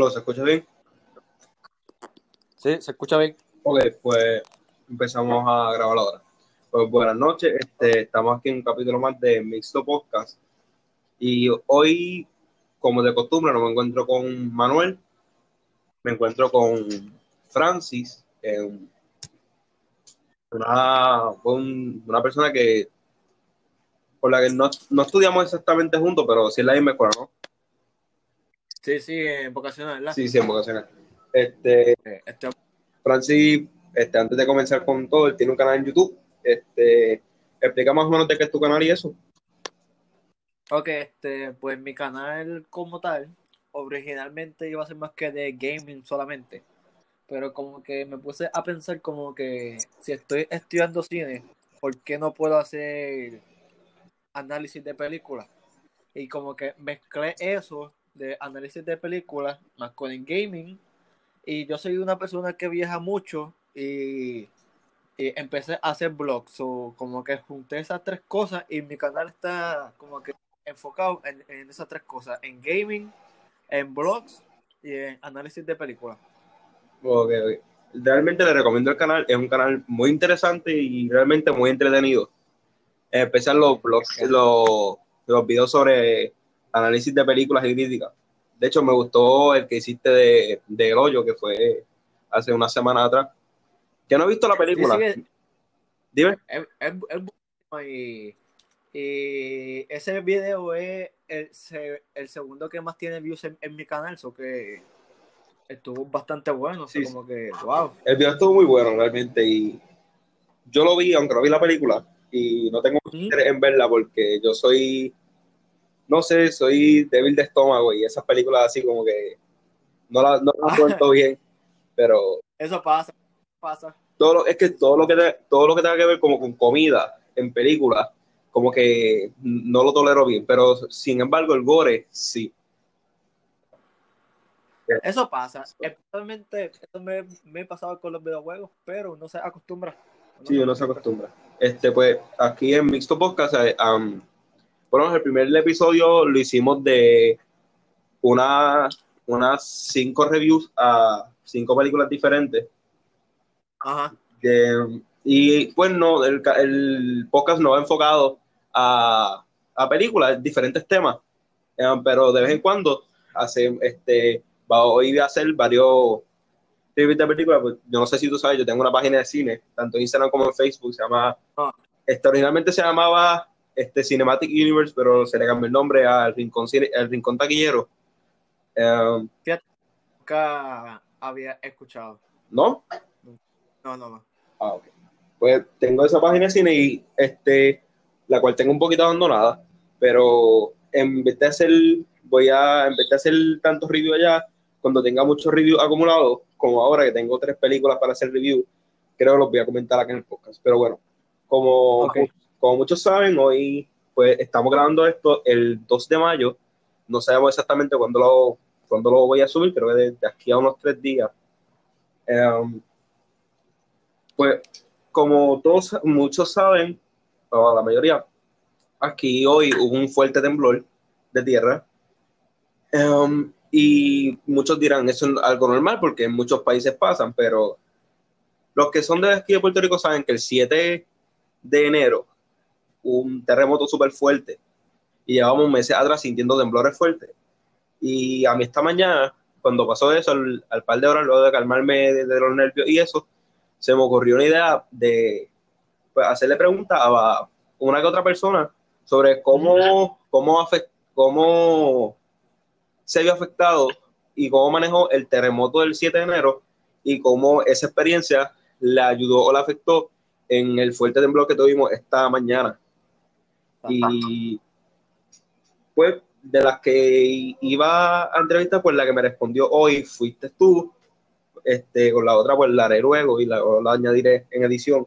Hello, ¿se escucha bien? Sí, se escucha bien. Ok, pues empezamos a grabar ahora. Pues buenas noches, este, estamos aquí en un capítulo más de Mixto Podcast. Y hoy, como de costumbre, no me encuentro con Manuel, me encuentro con Francis, eh, una, un- una persona que con la que no, no estudiamos exactamente juntos, pero sí es la misma escuela, ¿no? Sí, sí, en vocacional, ¿verdad? Sí, sí, en vocacional. Este, Eh, Este, Francis, este, antes de comenzar con todo, él tiene un canal en YouTube. Este, explica más o menos de qué es tu canal y eso. ok, este, pues mi canal como tal, originalmente iba a ser más que de gaming solamente. Pero como que me puse a pensar como que si estoy estudiando cine, ¿por qué no puedo hacer análisis de películas? Y como que mezclé eso de análisis de películas más con el gaming. Y yo soy una persona que viaja mucho y, y empecé a hacer blogs. O como que junté esas tres cosas y mi canal está como que enfocado en, en esas tres cosas: en gaming, en blogs y en análisis de películas. Ok, ok. Realmente le recomiendo el canal, es un canal muy interesante y realmente muy entretenido. En especial los blogs, los, los videos sobre análisis de películas y críticas. De hecho, me gustó el que hiciste de, de El Hoyo, que fue hace una semana atrás. Yo no he visto la película. Sí, sí, Dime. es, es, y, y ese video es el, se- el segundo que más tiene views en, en mi canal, so que estuvo bastante bueno, o sea, Sí, sí. como que, wow. El video estuvo muy bueno realmente y yo lo vi, aunque no vi la película, y no tengo interés en verla porque yo soy, no sé, soy débil de estómago y esas películas así como que no las no cuento bien, pero Eso pasa, pasa. todo lo- es que todo lo que te- todo lo que tenga que ver como con comida en películas, como que no lo tolero bien, pero sin embargo el gore sí. Eso pasa. Especialmente, eso me, me he pasado con los videojuegos, pero uno se acostumbra. Sí, uno se acostumbra. Este, pues, aquí en Mixto Podcast, um, bueno, el primer episodio lo hicimos de una, unas cinco reviews a cinco películas diferentes. Ajá. De- y pues no, el, ca- el podcast no va enfocado a, a películas, diferentes temas. Eh, pero de vez en cuando hace, este, va, hoy voy a hacer varios de películas. Pues, yo no sé si tú sabes, yo tengo una página de cine, tanto en Instagram como en Facebook, se llama, Ah. este, originalmente se llamaba este, Cinematic Universe, pero se le cambió el nombre al Rincón, al Rincón Taquillero. Eh, Nunca había escuchado. ¿No? No, no, no. Ah, ok. Pues tengo esa página de cine y este, la cual tengo un poquito abandonada, pero en vez de hacer, voy a, en vez de hacer tantos reviews allá, cuando tenga muchos reviews acumulados, como ahora que tengo tres películas para hacer review, creo que los voy a comentar acá en el podcast. Pero bueno, como, Ok. Como muchos saben, hoy pues estamos grabando esto el 2 de mayo, no sabemos exactamente cuándo lo, cuándo lo voy a subir, creo que de, de aquí a unos tres días. Em, pues como todos, muchos saben, o la mayoría, aquí hoy hubo un fuerte temblor de tierra. Em, y muchos dirán, eso es algo normal porque en muchos países pasan, pero los que son de aquí de Puerto Rico saben que el 7 de enero un terremoto súper fuerte y llevamos meses atrás sintiendo temblores fuertes. Y a mí esta mañana, cuando pasó eso, al, al par de horas luego de calmarme de, de los nervios y eso, se me ocurrió una idea de pues, hacerle preguntas a una que otra persona sobre cómo, cómo, afect- cómo se vio afectado y cómo manejó el terremoto del 7 de enero y cómo esa experiencia le ayudó o le afectó en el fuerte temblor que tuvimos esta mañana. Y pues de las que iba a entrevistar, pues la que me respondió hoy fuiste tú, este, con la otra pues la haré luego y la, la añadiré en edición.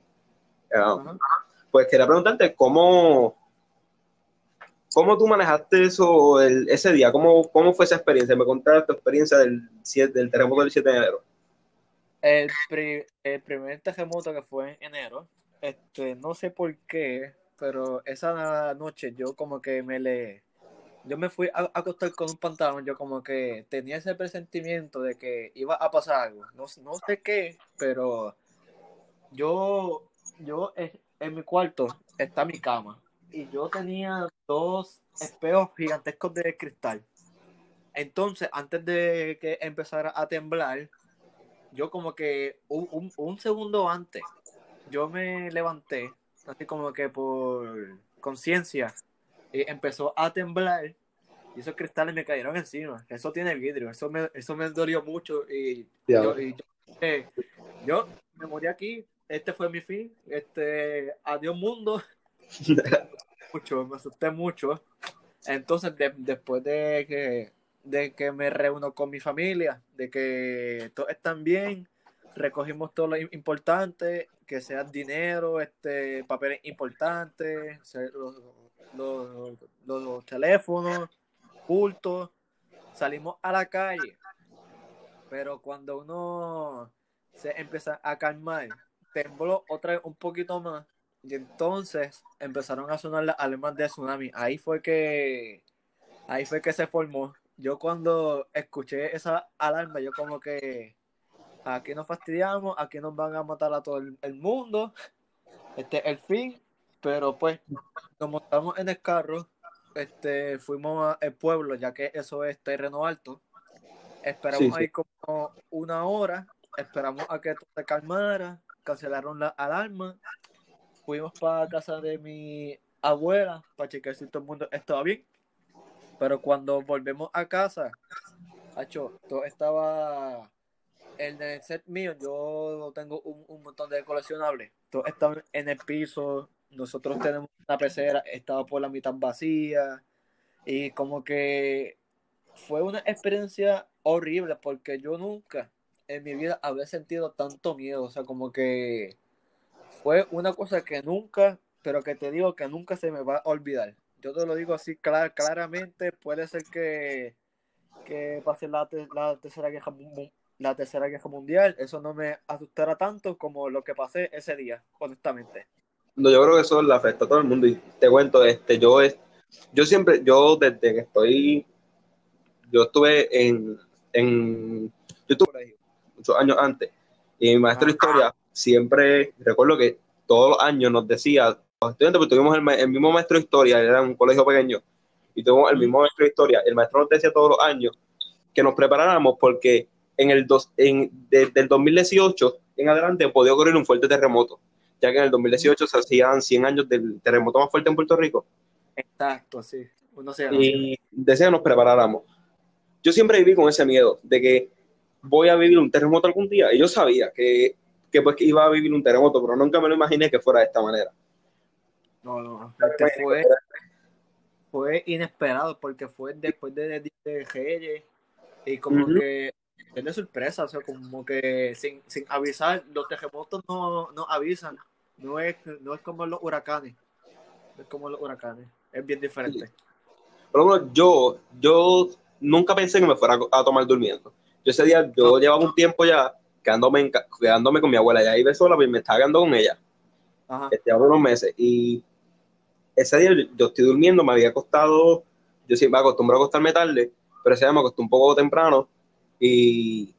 Ah, pues quería preguntarte cómo, cómo tú manejaste eso el- ese día, ¿Cómo, cómo fue esa experiencia, me contaste tu experiencia del, 7 del terremoto del 7 de enero. El, pri- el primer terremoto que fue en enero, este, no sé por qué, pero esa noche yo como que me le yo me fui a acostar con un pantalón, yo como que tenía ese presentimiento de que iba a pasar algo. No, no sé qué, pero yo, yo en mi cuarto está mi cama y yo tenía dos espejos gigantescos de cristal. Entonces, antes de que empezara a temblar, yo como que un, un segundo antes, yo me levanté, así como que por conciencia, y empezó a temblar y esos cristales me cayeron encima. Eso tiene vidrio, eso me, eso me dolió mucho y, yo, eh, yo, me morí aquí, este fue mi fin, este, adiós mundo. mucho, me asusté mucho. Entonces, después de que, de que me reúno con mi familia, de que todos están bien, recogimos todo lo importante, que sea dinero, este, papeles importantes, los, los, teléfonos, cultos, salimos a la calle, pero cuando uno se empieza a calmar, tembló otra vez un poquito más y entonces empezaron a sonar las alarmas de tsunami. Ahí fue que ahí fue que se formó. Yo cuando escuché esa alarma, yo como que aquí nos fastidiamos, aquí nos van a matar a todo el, mundo. Este es el fin. Pero pues nos montamos en el carro, este, fuimos al pueblo, ya que eso es terreno alto. Esperamos ahí como una hora, esperamos a que todo se calmara, cancelaron la alarma fuimos para casa de mi abuela para checar si todo el mundo estaba bien. Pero cuando volvemos a casa, hecho, todo estaba el set mío. Yo tengo un, montón de coleccionables. Todo estaba en el piso. Nosotros tenemos una pecera, estaba por la mitad vacía. Y como que fue una experiencia horrible porque yo nunca en mi vida había sentido tanto miedo. O sea, como que fue una cosa que nunca, pero que te digo que nunca se me va a olvidar. Yo te lo digo así clar, claramente, puede ser que, que pase la, la, tercera guerra, la tercera guerra mundial, eso no me asustará tanto como lo que pasé ese día, honestamente. No, yo creo que eso le afecta a todo el mundo. Y te cuento, este, yo es, yo siempre, yo desde que estoy, yo estuve en, en yo estuve muchos años antes. Y mi maestro de historia siempre, recuerdo que todos los años nos decía, los estudiantes, pues tuvimos el, mismo maestro de historia, era un colegio pequeño, y tuvimos el mismo maestro de historia, el maestro nos decía todos los años que nos preparáramos porque en el dos, en, desde el 2018 en adelante podía ocurrir un fuerte terremoto, ya que en el 2018 se hacían 100 años del terremoto más fuerte en Puerto Rico. Exacto, sí. y que nos preparáramos. Yo siempre viví con ese miedo de que voy a vivir un terremoto algún día. Y yo sabía que que pues que iba a vivir un terremoto, pero nunca me lo imaginé que fuera de esta manera. No, no, este fue, fue inesperado porque fue después de, de, y como que es de sorpresa, o sea, como que sin, sin avisar, los terremotos no, no avisan, no es, no es como los huracanes, es como los huracanes, es bien diferente. Pero yo, yo nunca pensé que me fuera a tomar durmiendo. Yo ese día, yo llevaba un tiempo ya quedándome, quedándome con mi abuela. Ya iba sola, pues me estaba quedando con ella. Ajá. Este, unos meses. Y ese día yo, estoy durmiendo, me había acostado, yo siempre me acostumbro a acostarme tarde, pero ese día me acosté un poco temprano y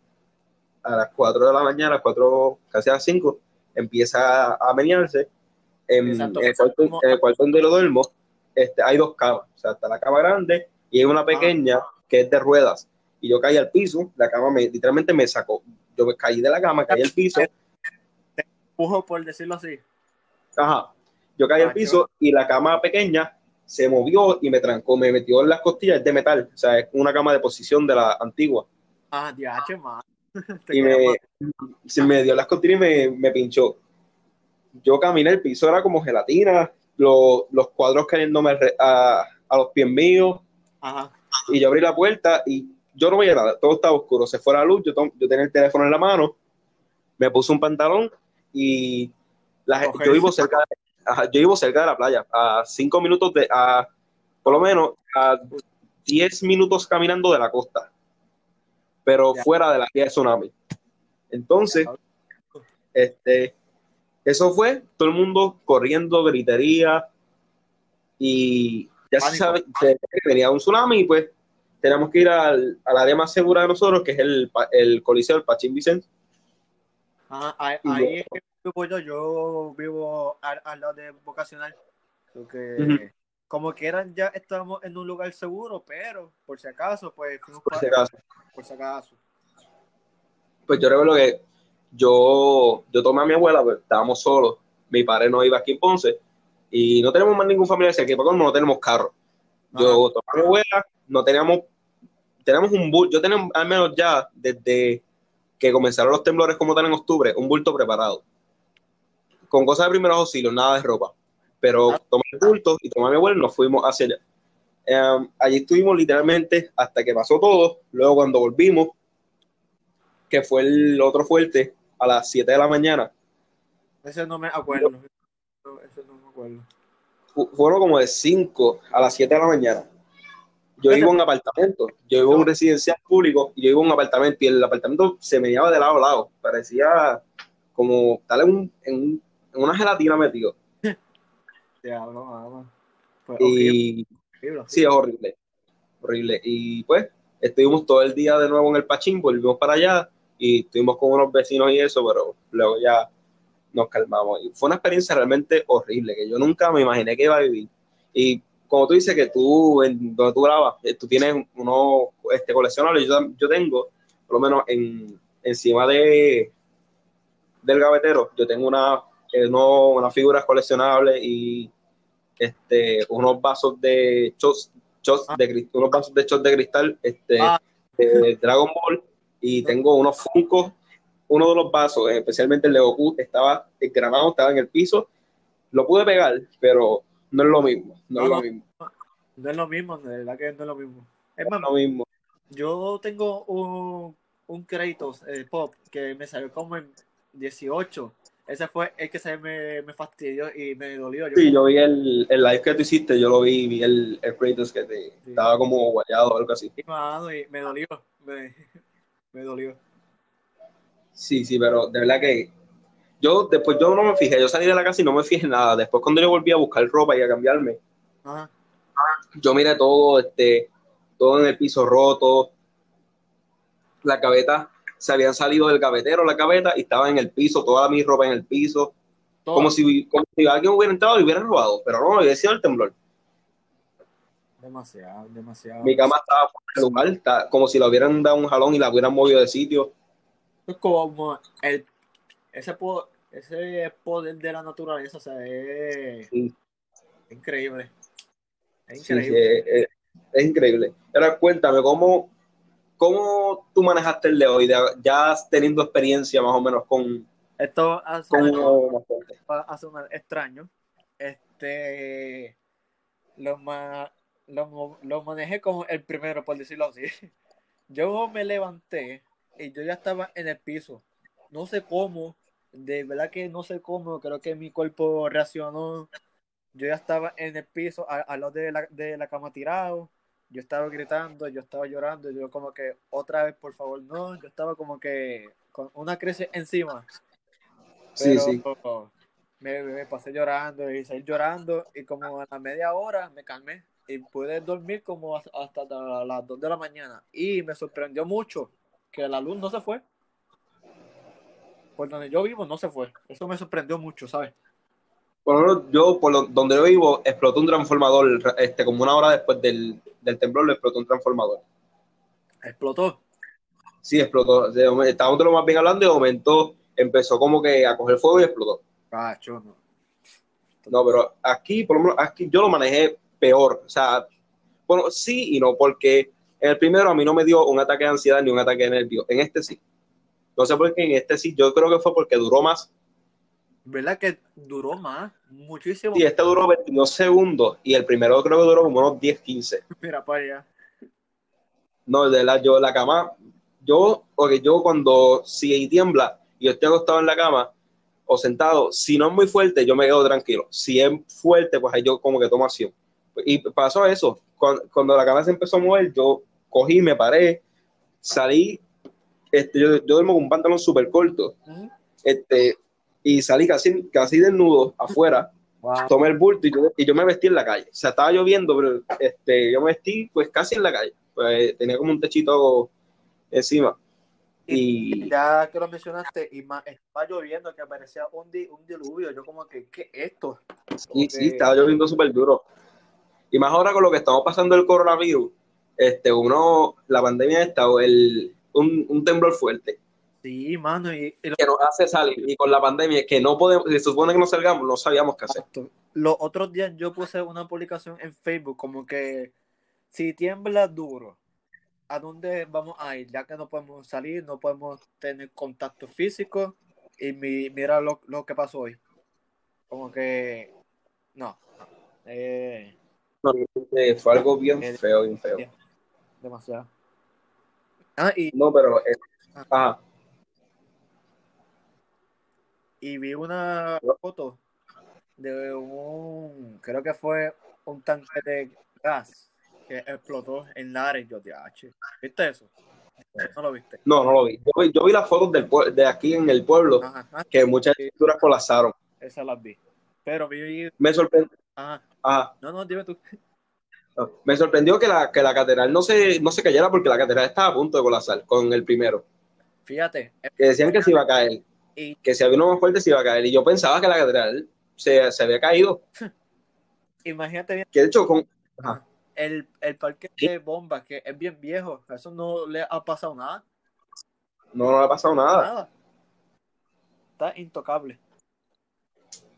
a las 4 de la mañana, a las 4, casi a las 5, empieza a menearse. En, el cuarto, donde lo duermo, este, hay dos camas. O sea, está la cama grande y hay una pequeña que es de ruedas. Y yo caí al piso, la cama me, literalmente me sacó, yo me caí de la cama, caí al piso. Te empujo por decirlo así. Ajá. Yo caí al ah, piso y la cama pequeña se movió y me trancó, me metió en las costillas de metal. O sea, es una cama de posición de la antigua. Ah, más. y me, se me dio las costillas y me, me, pinchó. Yo caminé, el piso era como gelatina, los, los cuadros cayéndome a, a los pies míos. Ajá. Y yo abrí la puerta y yo no veía nada, todo estaba oscuro, se fue la luz, yo, yo tenía el teléfono en la mano, me puse un pantalón y la, yo, vivo cerca de, yo vivo cerca de la playa, a cinco minutos de, a, por lo menos a diez minutos caminando de la costa, pero fuera de la guía de tsunami. Entonces, este, eso fue todo el mundo corriendo, gritería, y ya se sabe que venía un tsunami y pues tenemos que ir al, área más segura de nosotros, que es el, el Coliseo del Pachín Vicente. Ah, ahí, es que vivo yo, yo vivo al, lado de Vocacional. Porque, como que eran ya estábamos en un lugar seguro, pero por si acaso, pues por si acaso. Por si acaso. Pues yo recuerdo que yo, yo tomé a mi abuela, pues estábamos solos, mi padre no iba aquí en Ponce, y no tenemos más ningún familiar aquí, porque no tenemos carro. Yo tomé a mi abuela, no teníamos, tenemos un bulto, yo tenía al menos ya desde que comenzaron los temblores como tal en octubre, un bulto preparado. Con cosas de primeros auxilios, nada de ropa. Pero tomé el bulto y tomé a mi abuela y nos fuimos hacia allá. Em, allí estuvimos literalmente hasta que pasó todo. Luego cuando volvimos, que fue el otro fuerte, a las 7 de la mañana. Ese no me acuerdo. Ese no me acuerdo. Fueron como de 5 a las 7 de la mañana. Yo vivo en un apartamento, yo vivo en un residencial público y yo vivo en un apartamento y el apartamento se me llevaba de lado a lado. Parecía como estar en, en, una gelatina metido. Diablo, pues, y sí, es horrible. Horrible. Y pues estuvimos todo el día de nuevo en el Pachín, volvimos para allá y estuvimos con unos vecinos y eso, pero luego ya nos calmamos. Y fue una experiencia realmente horrible que yo nunca me imaginé que iba a vivir. Y como tú dices que tú, en donde tú grabas, eh, tú tienes unos este, coleccionables, yo, yo tengo, por lo menos en, encima de del gavetero, yo tengo una, eh, unas figuras coleccionables y este, unos vasos de shots, ah. de unos vasos de shots de cristal este, ah. de Dragon Ball y tengo unos funcos, uno de los vasos, especialmente el de Goku, estaba granado, estaba en el piso, lo pude pegar, pero no es lo mismo, no, es lo mismo. No es lo mismo, de verdad que no es lo mismo. Es más, lo mismo. Yo tengo un, un crédito eh, pop que me salió como en 18. Ese fue el que se me, me fastidió y me dolió. sí, yo vi el, el, live que tú hiciste, yo lo vi, vi el, el Kratos que te, estaba como guayado o algo así. Y me dolió. Me, me dolió. Sí, sí, pero de verdad que yo después yo no me fijé, yo salí de la casa y no me fijé nada. Después cuando yo volví a buscar ropa y a cambiarme, yo miré todo, este, todo en el piso roto, la cabeta, se habían salido del gavetero la cabeta y estaba en el piso, toda mi ropa en el piso, como si, como si alguien hubiera entrado y hubiera robado, pero no, había sido el temblor. Demasiado, demasiado. Mi cama estaba fuera lugar, como si la hubieran dado un jalón y la hubieran movido de sitio. Es como el, ese, poder, ese poder de la naturaleza, o sea, es increíble. Es increíble. es, increíble. Ahora cuéntame, ¿cómo, ¿cómo tú manejaste el de hoy? ya teniendo experiencia más o menos con... Esto hace un extraño. Este, lo más lo, lo manejé como el primero, por decirlo así. Yo me levanté y yo ya estaba en el piso. No sé cómo, de verdad que no sé cómo, creo que mi cuerpo reaccionó. Yo ya estaba en el piso, al lado de la, de la cama tirado. Yo estaba gritando, yo estaba llorando, yo como que otra vez, por favor, no. Yo estaba como que con una crisis encima. sí, sí. Me, me, pasé llorando y seguí llorando y como a la media hora me calmé y pude dormir como hasta las 2 de la mañana. Y me sorprendió mucho que la luz no se fue. Por donde yo vivo no se fue. Eso me sorprendió mucho, ¿sabes? Por yo, por donde yo vivo, explotó un transformador, este, como una hora después del, del temblor, le explotó un transformador. ¿Explotó? Sí, explotó. Estábamos de lo más bien hablando y de momento empezó como que a coger fuego y explotó. Ah, no. No, pero aquí, por lo menos, aquí yo lo manejé peor. O sea, bueno, sí y no, porque en el primero a mí no me dio un ataque de ansiedad ni un ataque de nervio. En este sí. No sé por qué en este sí. Yo creo que fue porque duró más. ¿Verdad que duró más? Muchísimo. Sí, este duró 22 segundos y el primero creo que duró como unos 10, 15. Mira, para allá. No, de la, yo la cama, yo, porque yo cuando si tiembla y yo estoy acostado en la cama o sentado, si no es muy fuerte, yo me quedo tranquilo. Si es fuerte, pues ahí yo como que tomo acción. Y pasó eso. Cuando, la cama se empezó a mover, yo cogí, me paré, salí. Este, yo, yo duermo con un pantalón súper corto. Este, y salí casi, casi desnudo afuera Wow. tomé el bulto y yo, y yo me vestí en la calle. O sea, estaba lloviendo, pero este, yo me vestí pues casi en la calle. Pues, tenía como un techito encima. Y Ya que lo mencionaste, y más, estaba lloviendo, que aparecía un, di- un diluvio. Yo como que, ¿qué es esto? sí, sí, estaba lloviendo súper duro. Y más ahora con lo que estamos pasando el coronavirus, este, uno, la pandemia esta, o el, un, un temblor fuerte Sí, mano, y, y lo- que nos hace salir. Y con la pandemia, que no podemos, se supone que no salgamos, no sabíamos qué hacer. Los otros días yo puse una publicación en Facebook como que si tiembla duro, ¿a dónde vamos a ir? Ya que no podemos salir, no podemos tener contacto físico y mi- mira lo, lo que pasó hoy. Como que no, eh, No, fue algo bien Eh, feo, bien feo. demasiado. Ah, y, No, pero, eh, ajá. Y vi una foto de un, creo que fue un tanque de gas que explotó en Lares, yo te ¿Viste eso? ¿No lo viste? No, no lo vi. Yo vi, yo vi las fotos del de aquí en el pueblo, Ajá, ajá, que muchas estructuras colapsaron. esas las vi. Pero vi, Me sorprendió, ajá, ajá, no, no, dime tú. me sorprendió que la, que la catedral no se, no se cayera porque la catedral estaba a punto de colapsar con el primero. Fíjate, Que decían que se iba a caer, y que si había uno más fuerte se iba a caer. Y yo pensaba que la catedral se, se había caído. imagínate bien Que de hecho, con, ajá, el, el parque de bombas, que es bien viejo, a eso no le ha pasado nada, no, no le ha pasado nada. nada. Está intocable.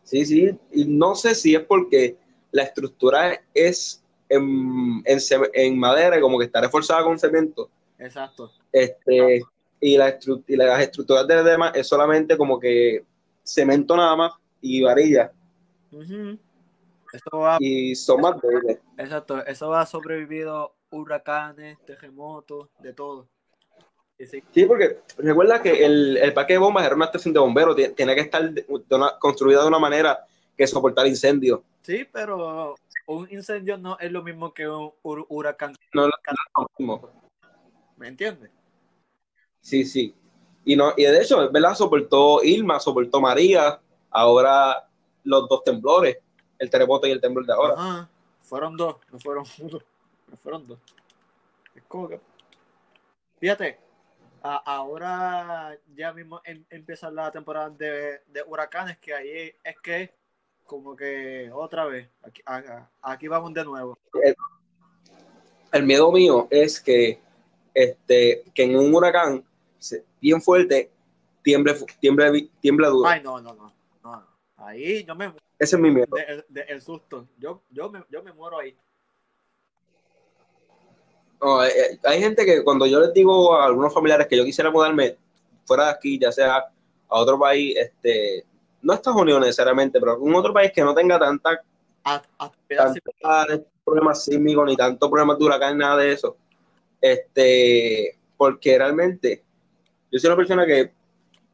Sí, sí. Y no sé si es porque la estructura es en, en, en madera y como que está reforzada con cemento. Exacto. Este, y, la y las estructuras de demás es solamente como que cemento nada más y varilla. Eso va, Y son más débiles. exacto, eso ha sobrevivido huracanes, terremotos, de todo. Sí, porque recuerda que el, el parque de bombas era una estación de bomberos, tie- tiene que estar de- de una- construida de una manera que soportar incendios. sí, pero un incendio no es lo mismo que un hur- huracán, No, no es lo mismo. ¿me entiendes? Sí, sí. Y, no, y de hecho, ¿verdad? Soportó Irma, soportó María, ahora los dos temblores, el terremoto y el temblor de ahora. Ajá, fueron dos, no fueron uno, no fueron dos. Es como que- Fíjate, a- ahora ya mismo em- empieza la temporada de, de huracanes, que ahí es que como que otra vez, aquí, aquí vamos de nuevo. El miedo mío es que, este, que en un huracán bien fuerte tiemble, tiemble, tiemble duro. Ay, no, no, no, no. Ahí yo me Ese es mi miedo. de, de- el susto. Yo, yo, me, yo me muero ahí. No, eh, eh, hay gente que cuando yo les digo a algunos familiares que yo quisiera mudarme fuera de aquí, ya sea a otro país, este, no a Estados Unidos necesariamente, pero a algún otro país que no tenga tanta, A, actividad tanta problemas sísmicos ni tantos problemas de huracán, nada de eso. Este, porque realmente yo soy una persona que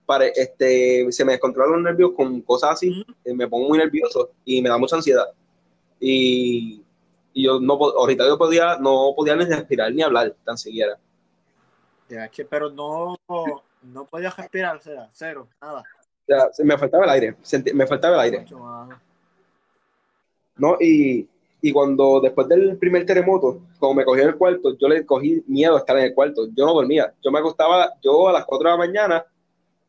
pare- este, se me descontrolan los nervios con cosas así, eh, me pongo muy nervioso y me da mucha ansiedad. Y, y yo no ahorita yo podía, no podía ni respirar ni hablar tan siquiera. Ya, che, pero no, no podía respirar, o sea, cero, nada. Me faltaba el aire, me faltaba el aire. ¿no? Y, y cuando después del primer terremoto, como me cogió en el cuarto, yo le cogí miedo a estar en el cuarto. Yo no dormía. Yo me acostaba, yo a las 4 de la mañana,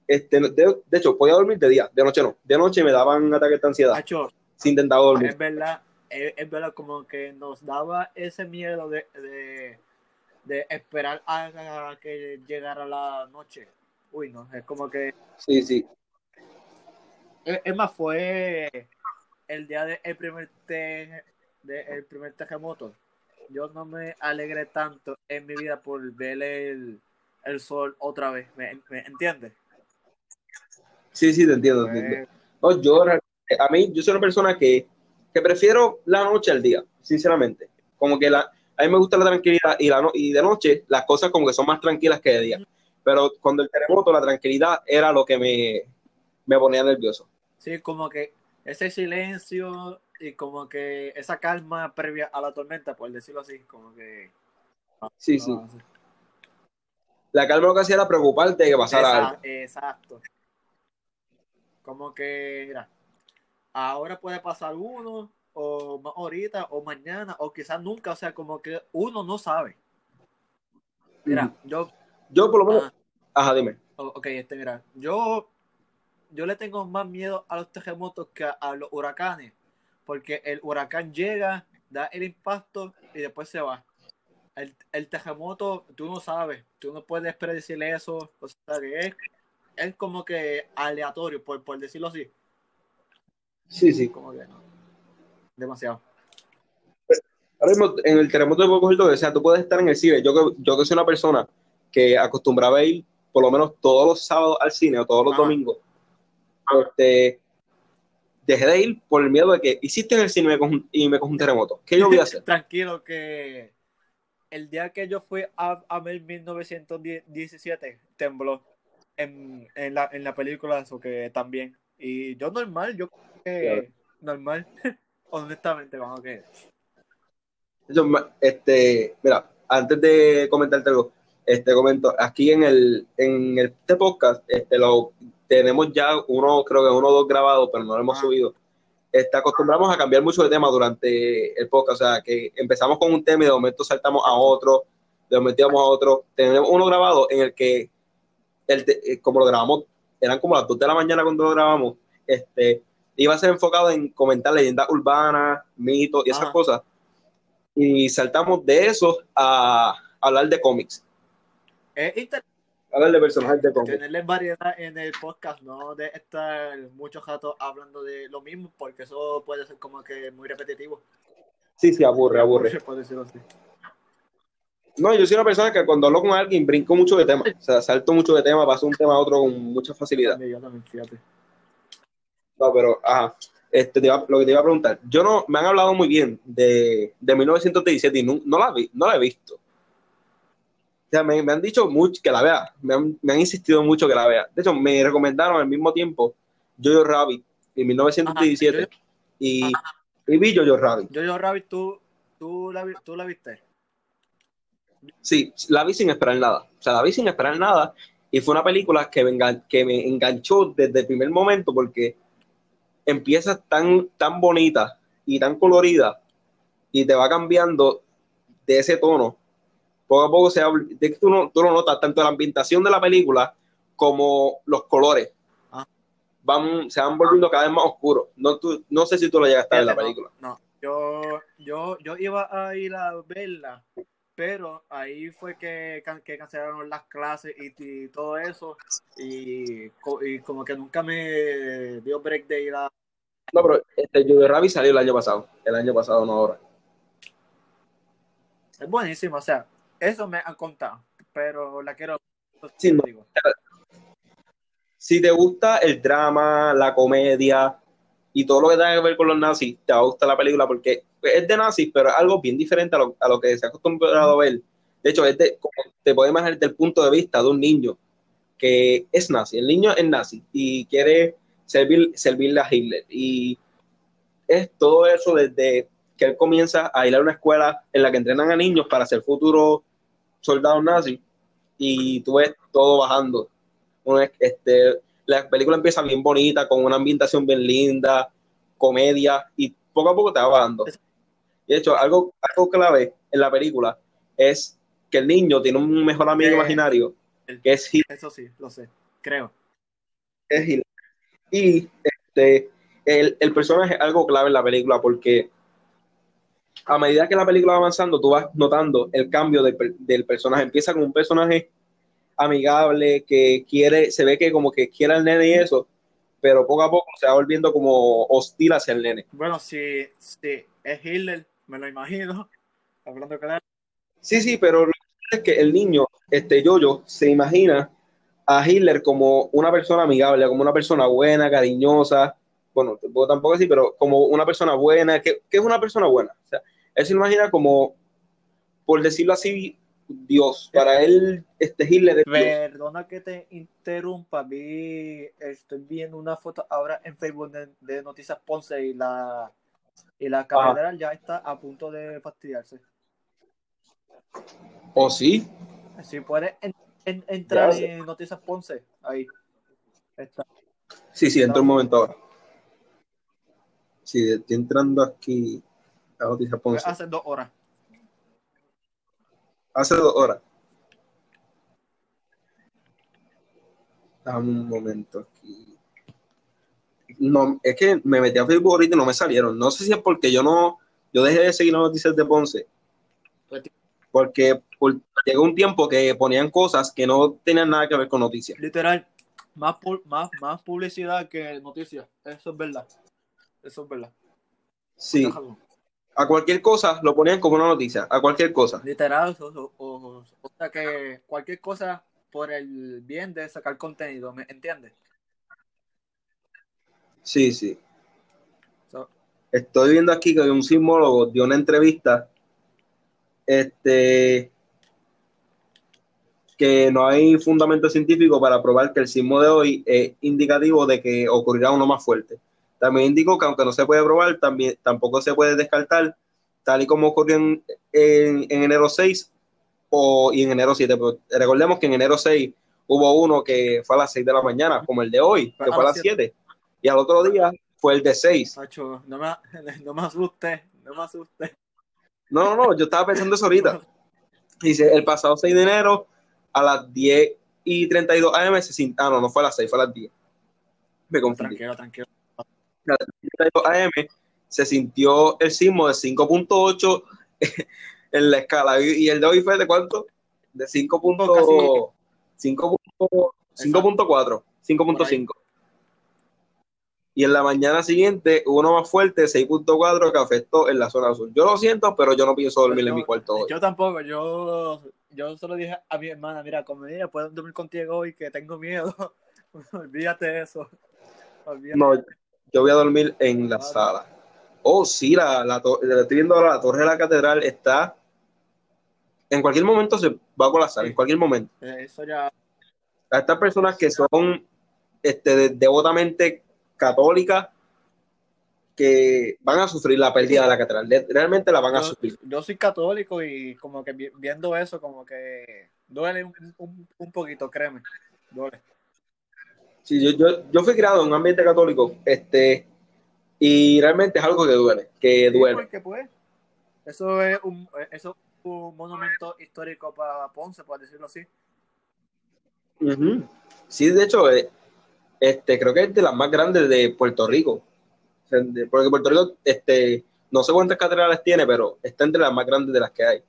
este, de, de hecho, podía dormir de día, de noche no. De noche me daban ataques de ansiedad. Hacho, Si intentaba dormir. es verdad, es, es verdad como que nos daba ese miedo de, de, de esperar a, a que llegara la noche. Uy, no, es como que Sí, sí. Es es más, fue el día del primer, te, de, el primer terremoto. Yo no me alegré tanto en mi vida por ver el, el sol otra vez. ¿Me, me entiendes? Sí, sí, te entiendo. te entiendo. No, yo, a mí, yo soy una persona que, que prefiero la noche al día, sinceramente. Como que la, a mí me gusta la tranquilidad y, la no- y de noche las cosas como que son más tranquilas que de día. Pero cuando el terremoto, la tranquilidad era lo que me, me ponía nervioso. Sí, como que ese silencio y como que esa calma previa a la tormenta, por decirlo así, como que... Sí, sí. no, La calma lo que hacía era preocuparte de que pasara Esa- algo. Exacto. Como que, mira, ahora puede pasar uno, o ahorita, o mañana, o quizás nunca, o sea, como que uno no sabe. Mira, yo... Yo por lo menos... Ah. Ajá, dime. Ok, este, mira, yo, yo le tengo más miedo a los terremotos que a los huracanes, porque el huracán llega, da el impacto y después se va. El, el terremoto, tú no sabes, tú no puedes predecir eso, o sea, que es, es como que aleatorio, por, por decirlo así. Sí, sí. Como que no. Demasiado. Ahora mismo, en el terremoto de coger todo, o sea, tú puedes estar en el cine. Yo que, yo que soy una persona que acostumbraba a ir por lo menos todos los sábados al cine o todos los Ajá. domingos, este, dejé de ir por el miedo de que hiciste en el cine y me y me cojo un terremoto. ¿Qué yo voy a hacer? Tranquilo que el día que yo fui a, a ver 1917 tembló en, en, la, en la película eso que también. Y yo normal, yo Claro. normal, honestamente, vamos que ma- este, mira, antes de comentarte algo, este comento, aquí en el, en este podcast, este, lo tenemos ya uno, creo que uno o dos grabados, pero no lo hemos Ah. subido. Este, acostumbramos a cambiar mucho de tema durante el podcast, o sea, que empezamos con un tema y de momento saltamos a otro, de momento íbamos a otro. Tenemos uno grabado en el que, el eh, como lo grabamos, eran como las 2 de la mañana cuando lo grabamos, este, iba a ser enfocado en comentar leyendas urbanas, mitos y esas Ah. cosas. Y saltamos de eso a hablar de cómics, es interesante hablar de personajes de cómics. tenerles variedad en el podcast, no de estar mucho rato hablando de lo mismo, porque eso puede ser como que muy repetitivo. Sí, sí, aburre, aburre. No, yo soy una persona que cuando hablo con alguien brinco mucho de tema, o sea, salto mucho de tema, paso un tema a otro con mucha facilidad. Yo también, fíjate. No, pero, ajá, este, te iba- lo que te iba a preguntar, yo no, me han hablado muy bien de, de 1917 y no, no la vi, no la he visto. O sea, me, me han dicho mucho que la vea, me han, me han insistido mucho que la vea. De hecho, me recomendaron al mismo tiempo Jojo Rabbit en 1917 Ajá, y, y vi Jojo Rabbit. Jojo Rabbit, ¿tú, tú, la, ¿tú la viste? Sí, la vi sin esperar nada. O sea, la vi sin esperar nada y fue una película que me, engan- que me enganchó desde el primer momento porque empieza tan, tan bonita y tan colorida y te va cambiando de ese tono. Poco a poco se va, de que tú, no, tú lo notas, tanto la ambientación de la película como los colores. Ah. Van, se van volviendo cada vez más oscuros. No, tú- no sé si tú lo llegaste a ver la película. No, no. Yo, yo, yo iba a ir a verla, pero ahí fue que, que cancelaron las clases y, y todo eso. Y, y como que nunca me dio break de ir a. No, pero este Jojo Rabbit salió el año pasado. El año pasado, no ahora. Es buenísimo, o sea, eso me han contado, pero la quiero. Sí, no. digo. si te gusta el drama, la comedia y todo lo que tenga que ver con los nazis, te va a gustar la película porque es de nazis, pero es algo bien diferente a lo, a lo que se ha acostumbrado a ver. De hecho, es de, como te puedes imaginar desde el punto de vista de un niño que es nazi. El niño es nazi y quiere servir, servirle a Hitler. Y es todo eso desde que él comienza a ir a una escuela en la que entrenan a niños para ser futuros soldados nazis y tú ves todo bajando una- este, la película empieza bien bonita, con una ambientación bien linda, comedia, y poco a poco te va bajando. De hecho, algo, algo clave en la película es que el niño tiene un mejor amigo Que- imaginario, que es Hitler. Eso sí, lo sé, creo. es Hitler. Y este, el, el personaje es algo clave en la película porque a medida que la película va avanzando, tú vas notando el cambio del, per- del personaje. Empieza con un personaje amigable que quiere, se ve que como que quiere al nene y eso, pero poco a poco se va volviendo como hostil hacia el nene. Bueno, si, si es Hitler, me lo imagino. Hablando claro. Sí, sí, pero lo que es que el niño, este Yoyo, se imagina a Hitler como una persona amigable, como una persona buena, cariñosa, bueno, tampoco, tampoco así, pero como una persona buena, que, que es una persona buena. O sea, él se imagina como, por decirlo así, Dios. Para él, este Hitler es Dios. Perdona que te interrumpa, vi, estoy viendo una foto ahora en Facebook de, de Noticias Ponce y la y la catedral ya está a punto de fastidiarse. ¿O sí? Si puedes en- en- entrar en Noticias Ponce, ahí está. Sí, sí, entró un momento ahora. Sí, estoy entrando aquí a Noticias Ponce. Hace dos horas. Hace dos horas. Dame un momento aquí. No, es que me metí a Facebook ahorita y no me salieron. No sé si es porque yo no, yo dejé de seguir las noticias de Ponce. Pues, Porque por- llegó un tiempo que ponían cosas que no tenían nada que ver con noticias. Literal, más, más, más publicidad que noticias. Eso es verdad. Eso es verdad. Sí, Déjalo. a cualquier cosa lo ponían como una noticia, a cualquier cosa. Literal, o, o- o- sea que cualquier cosa por el bien de sacar contenido, ¿me entiendes? Sí, sí. So, Estoy viendo aquí que un sismólogo dio una entrevista este que no hay fundamento científico para probar que el sismo de hoy es indicativo de que ocurrirá uno más fuerte. También indicó que aunque no se puede probar, también tampoco se puede descartar, tal y como ocurrió en, en- en enero 6 o, y en enero 7. Pero recordemos que en enero 6 hubo uno que fue a las 6 de la mañana, como el de hoy, que fue a las 7. Y al otro día fue el de 6. Nacho, no me, no me asustes, no me asustes. No, no, no, yo estaba pensando eso ahorita. Dice, el pasado 6 de enero a las 10 y 32 AM se ah, no, no fue a las 6, fue a las 10. Me confundí. Tranquilo, tranquilo. A las 32 AM se sintió el sismo de 5.8 en la escala. Y el de hoy fue de cuánto? De 5. punto- Casi. 5. punto- 5.4, 5.5. Y en la mañana siguiente hubo uno más fuerte, 6.4, que afectó en la zona sur. Yo lo siento, pero yo no pienso dormir en mi cuarto hoy. Yo tampoco, yo, yo solo dije a mi hermana, mira, como mira, puedo dormir contigo hoy que tengo miedo. Olvídate de eso. Olvídate. No, yo voy a dormir en la sala. Oh, sí, la, la, to- la estoy viendo ahora, la torre de la catedral está. En cualquier momento se va a colapsar, en cualquier momento. Eh, Eso ya, A estas personas que son este, de- devotamente católicas, que van a sufrir la pérdida de la catedral. Realmente la van a yo, sufrir. yo soy católico y como que vi- viendo eso, como que duele un, un, un poquito, créeme. Duele. Sí, yo, yo, yo fui criado en un ambiente católico, este, y realmente es algo que duele, que Sí, duele. porque pues, eso es un, eso es un monumento histórico para Ponce, por decirlo así. Ujú. Sí, de hecho, eh, este, creo que es de las más grandes de Puerto Rico. Porque Puerto Rico, este, no sé cuántas catedrales tiene, pero está entre las más grandes de las que hay.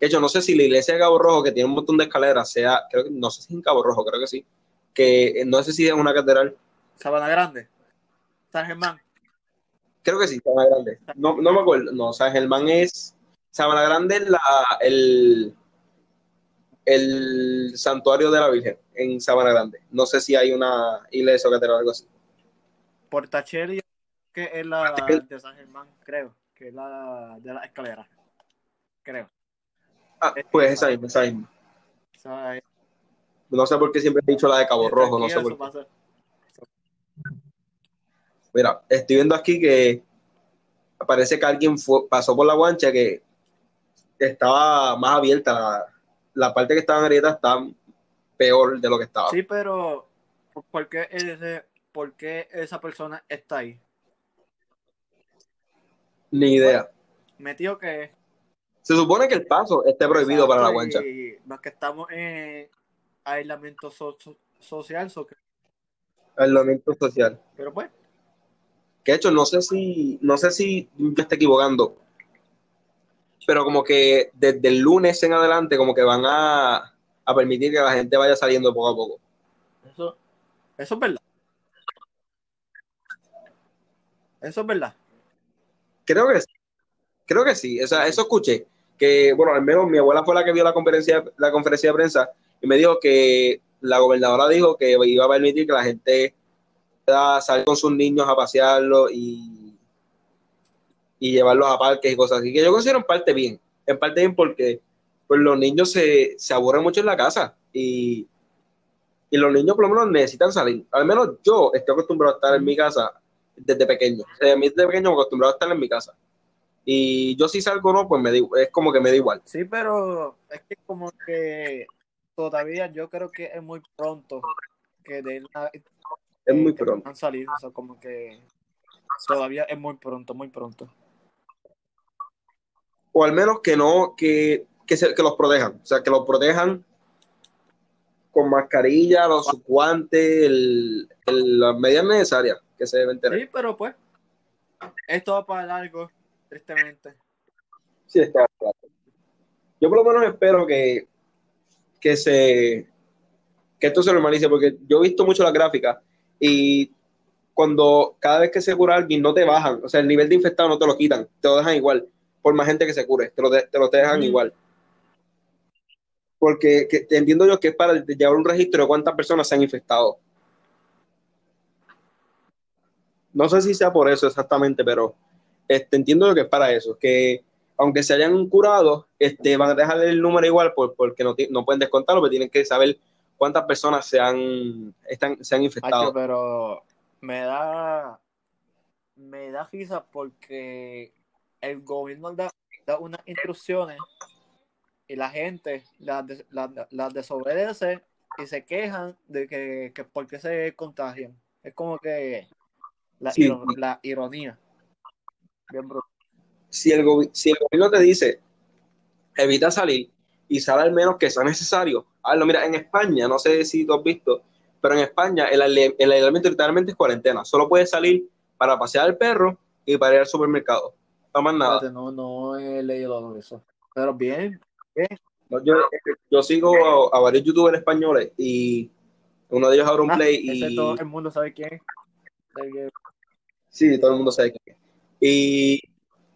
De hecho, no sé si la iglesia de Cabo Rojo, que tiene un montón de escaleras, sea, creo que, no sé si en Cabo Rojo, creo que sí, que no sé si es una catedral, Sabana Grande, San Germán. creo que sí, Sabana Grande. No, no me acuerdo, no, San Germán es, Sabana Grande es la, el, el santuario de la Virgen en Sabana Grande. No sé si hay una iglesia o catedral o algo así. Portacheli, que es la de San Germán, creo, que es la de la escalera. Creo. Ah, pues esa misma, esa misma. O sea, No sé por qué siempre he dicho la de Cabo Rojo, no sé por qué. Mira, estoy viendo aquí que parece que alguien fue- pasó por la guancha que estaba más abierta. La, la parte que estaba en grieta está peor de lo que estaba. Sí, pero ¿por qué, ese, ¿por qué esa persona está ahí? Ni idea. Metió que Se supone que el paso esté prohibido para la guancha. Y los que estamos en aislamiento so- so- social, so Aislamiento social. pero pues, Que de hecho, no sé si, no sé si me estoy equivocando. Pero como que desde el lunes en adelante, como que van a, a permitir que la gente vaya saliendo poco a poco. eso, eso es verdad. Eso es verdad. Creo que sí. Creo que sí. O sea, eso escuché. Que, bueno, al menos mi abuela fue la que vio la conferencia, la conferencia de prensa y me dijo que la gobernadora dijo que iba a permitir que la gente pueda salir con sus niños a pasearlos y, y llevarlos a parques y cosas así. Que yo considero en parte bien. En parte bien porque pues, los niños se, se aburren mucho en la casa y, y los niños por lo menos necesitan salir. Al menos yo estoy acostumbrado a estar en mi casa desde pequeño. O sea, a mí desde pequeño me acostumbrado a estar en mi casa. Y yo si salgo o no, pues me da, es como que me da igual. Sí, pero es que como que todavía yo creo que es muy pronto que de la, Es muy pronto. puedan salir, o sea, como que todavía es muy pronto, muy pronto. O al menos que no, que, que, se, que los protejan. O sea, que los protejan con mascarilla, los guantes, el, el, las medidas necesarias que se deben tener. Sí, pero pues, esto va para largo, tristemente. Sí, está claro. Yo por lo menos espero que, que se que esto se normalice, porque yo he visto mucho la gráfica y cuando cada vez que se cura alguien no te bajan, o sea, el nivel de infectado no te lo quitan, te lo dejan igual, por más gente que se cure, te lo, de, te lo dejan mm. igual. Porque que, entiendo yo que es para llevar un registro de cuántas personas se han infectado. No sé si sea por eso exactamente, pero este, entiendo yo que es para eso, que aunque se hayan curado, este, van a dejarle el número igual por, porque no, no pueden descontarlo, pero tienen que saber cuántas personas se han, están, se han infectado. pero me da, me da risa porque el gobierno da, da unas instrucciones y la gente las, las, desobedece y se quejan de que, que por qué se contagian. Es como que la, la ironía. Bien si el, si el gobierno te dice evita salir y sale al menos que sea necesario, hazlo. Mira, en España, no sé si tú has visto, pero en España el, el aislamiento literalmente es cuarentena. Solo puedes salir para pasear al perro y para ir al supermercado. No más nada. No, no he leído eso. Pero bien, yo, sigo a, varios youtubers españoles y uno de ellos abre un ah, play y... todo el mundo sabe quién es. Sí, todo el mundo sabe quién es. Y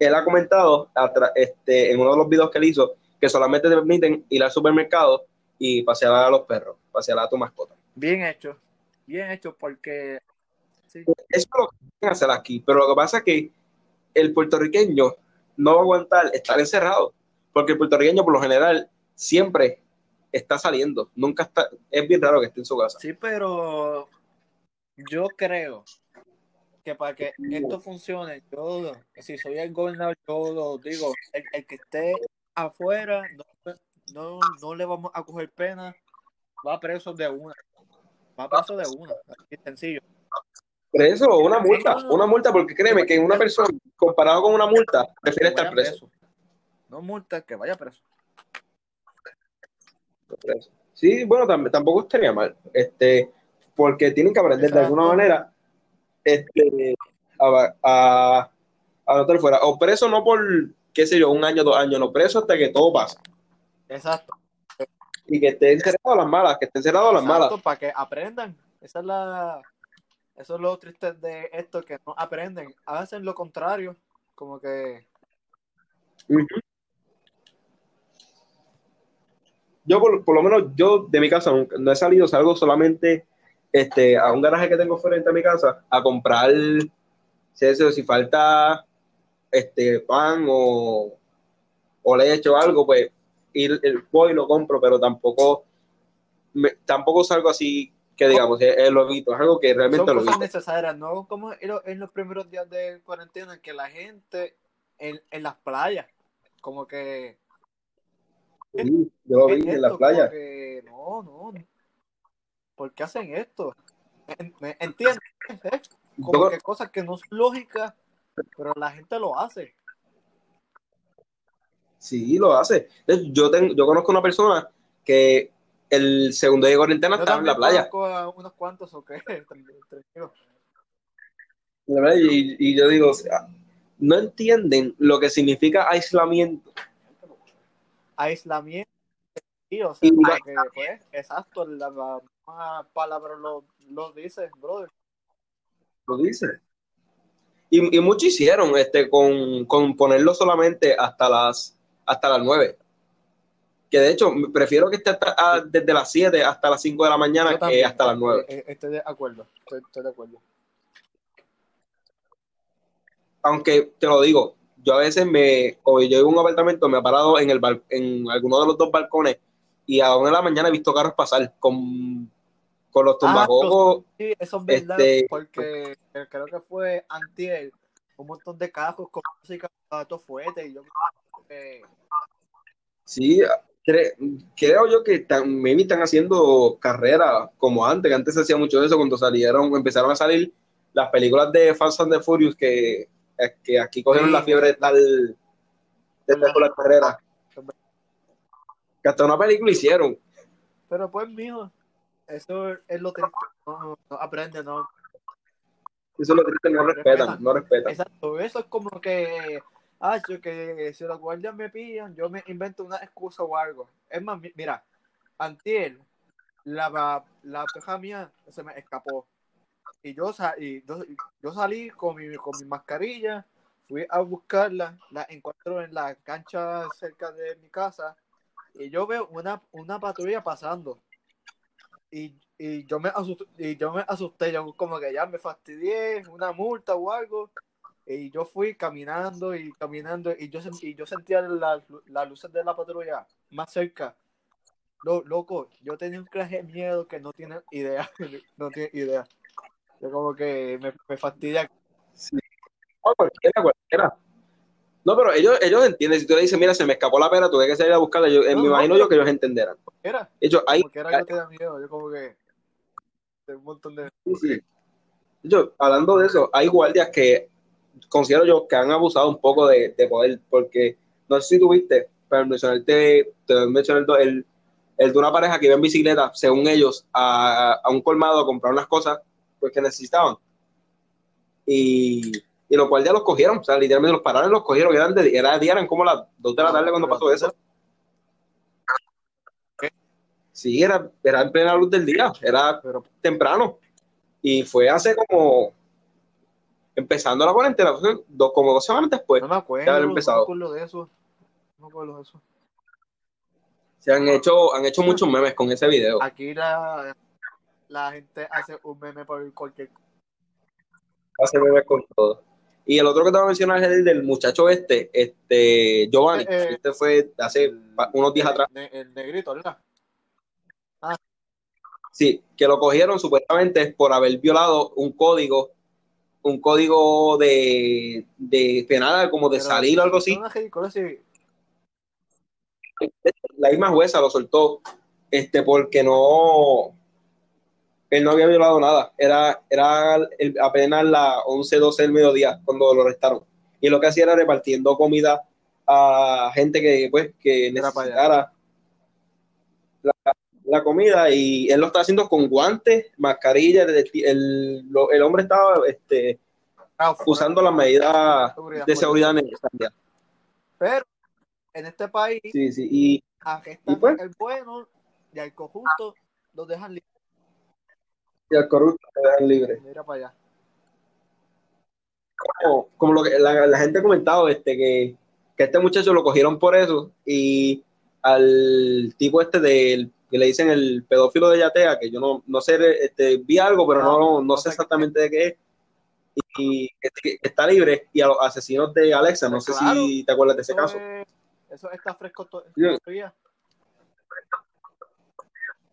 él ha comentado este, en uno de los videos que él hizo que solamente te permiten ir al supermercado y pasear a los perros, pasear a tu mascota. Bien hecho, bien hecho porque... Eso es lo que tienen hacer aquí, pero lo que pasa es que el puertorriqueño no va a aguantar estar encerrado, porque el puertorriqueño por lo general siempre está saliendo, nunca está, es bien raro que esté en su casa. Sí, pero yo creo que para que esto funcione, yo, si soy el gobernador, yo lo digo, el, que esté afuera, no, no, le vamos a coger pena, va preso de una, va preso de una, así sencillo. Preso una multa, una multa, porque créeme que una persona, comparado con una multa, prefiere estar preso. No multa, que vaya preso. Sí, bueno, tampoco estaría mal, este, porque tienen que aprender de alguna manera este, a, a, a fuera. O preso no por, qué sé yo, un año, dos años, no preso hasta que todo pase. Exacto. Y que esté encerrado a las malas, que esté encerrado a las malas. Para que aprendan. Esa es la, eso es lo triste de esto, que no aprenden. Hacen lo contrario, como que... Yo, por, por, lo menos, yo de mi casa no he salido, salgo solamente este, a un garaje que tengo frente a mi casa a comprar, si, si falta este, pan o, o leche o algo, pues ir, el, voy y lo compro, pero tampoco, tampoco salgo así que digamos, es, lo evito, es algo que realmente Son lo evito. necesarias, ¿no? Como en los primeros días de cuarentena, que la gente en, en las playas, como que... Sí, yo lo vi en las playas. no, no, ¿por qué hacen esto? ¿Me entiendes? Como que cosas que no son lógicas, pero la gente lo hace. Sí, lo hace. Yo, tengo, yo conozco una persona que el segundo día de cuarentena estaba en la playa. Conozco unos cuantos, ok, y, y yo digo, o sea, no entienden lo que significa aislamiento. Aislamiento, sí, o sea, que, pues, exacto, la, la palabra lo, lo dice, brother. Lo dice. Y, y muchos hicieron este con, con, ponerlo solamente hasta las hasta las 9. Que de hecho, prefiero que esté ah, desde las 7 hasta las 5 de la mañana que hasta las 9. Eh, estoy de acuerdo, estoy, de acuerdo. Aunque te lo digo, yo a veces me, o yo en un apartamento, me he parado en, el en alguno de los dos balcones y a una de la mañana he visto carros pasar con con los tumbacocos. Ah, sí, eso es verdad, este, porque creo que fue antier, un montón de cajos con música todo fuerte y yo que... Sí, creo yo que están, maybe están haciendo carrera como antes, que antes se hacía mucho eso cuando salieron, empezaron a salir las películas de Fast and the Furious que, que aquí cogieron Sí, la fiebre de tal de tal con las carreras. Que hasta una película hicieron. Pero pues, mijo, eso es lo triste. No, no aprende, no. Eso es lo triste, no respetan, no respetan. Exacto, eso es como que, ah, yo que si los guardias me pillan, yo me invento una excusa o algo. Es más, mi- mira, antier, la, la peja mía se me escapó. Y yo, y yo, yo salí con mi, con mi mascarilla, fui a buscarla, la encuentro en la cancha cerca de mi casa, y yo veo una, una patrulla pasando. Y, yo me asusté, y yo me asusté, yo como que ya me fastidié, una multa o algo. Y yo fui caminando y caminando y yo, y yo sentía las las luces de la patrulla más cerca. Lo- loco, yo tenía un clase de miedo que no tiene idea, no tiene idea. Yo como que me, me fastidia. Sí. No, cualquiera, cualquiera. No, pero ellos, ellos entienden. Si tú le dices, mira, se me escapó la pera, tuve que salir a buscarla. Yo, eh, No, me no, imagino yo que ellos entenderán. Era, Ellos, hay, como que era yo tenía miedo, yo como que de un montón de Sí, sí. Yo, hablando de eso, hay guardias que considero yo que han abusado un poco de, de poder, porque no sé si tuviste, pero mencionarte, te voy a mencionar el, el, el de una pareja que iba en bicicleta, según ellos, a, a un colmado a comprar unas cosas pues, que necesitaban. Y, y los guardias los cogieron, o sea, literalmente los pararon y los cogieron. Eran de, era de día, eran como las 2 de la tarde cuando pasó eso. Sí, era, era en plena luz del día, era pero temprano. Y fue hace como, empezando la cuarentena, dos, como dos semanas después. no me acuerdo, Ya haber no me empezado. acuerdo de eso. No me acuerdo de eso. Se han hecho, han hecho muchos memes con ese video. Aquí la, la gente hace un meme por cualquier Hace memes con todo. Y el otro que te voy a mencionar es el del muchacho este, este, Giovanni. Eh, eh. este fue hace unos días el, atrás. el negrito, ¿verdad? Sí, que lo cogieron supuestamente por haber violado un código, un código de, de penal, como de Pero salir o algo así. la misma jueza lo soltó este porque no él no había violado nada. Era era el- apenas las 11 12 del mediodía cuando lo arrestaron. Y lo que hacía era repartiendo comida a gente que pues que necesitara la, la comida. Y él lo está haciendo con guantes mascarilla el, el, hombre estaba este, Ah, usando las medidas seguridad, de seguridad necesarias Pero en este país, sí sí y arrestan ¿Y pues? el bueno y al corrupto los dejan libres. Y al corrupto lo dejan libre Mira para allá. como, como lo que la, la gente ha comentado, este, que, que este muchacho lo cogieron por eso y al tipo este del que le dicen el pedófilo de Yatea, que yo no, no sé, este, vi algo, pero no, no, No sé exactamente de qué es, y, que está libre, y a los asesinos de Alexa, no Pues sé claro, si te acuerdas de ese caso. es- eso está fresco todavía.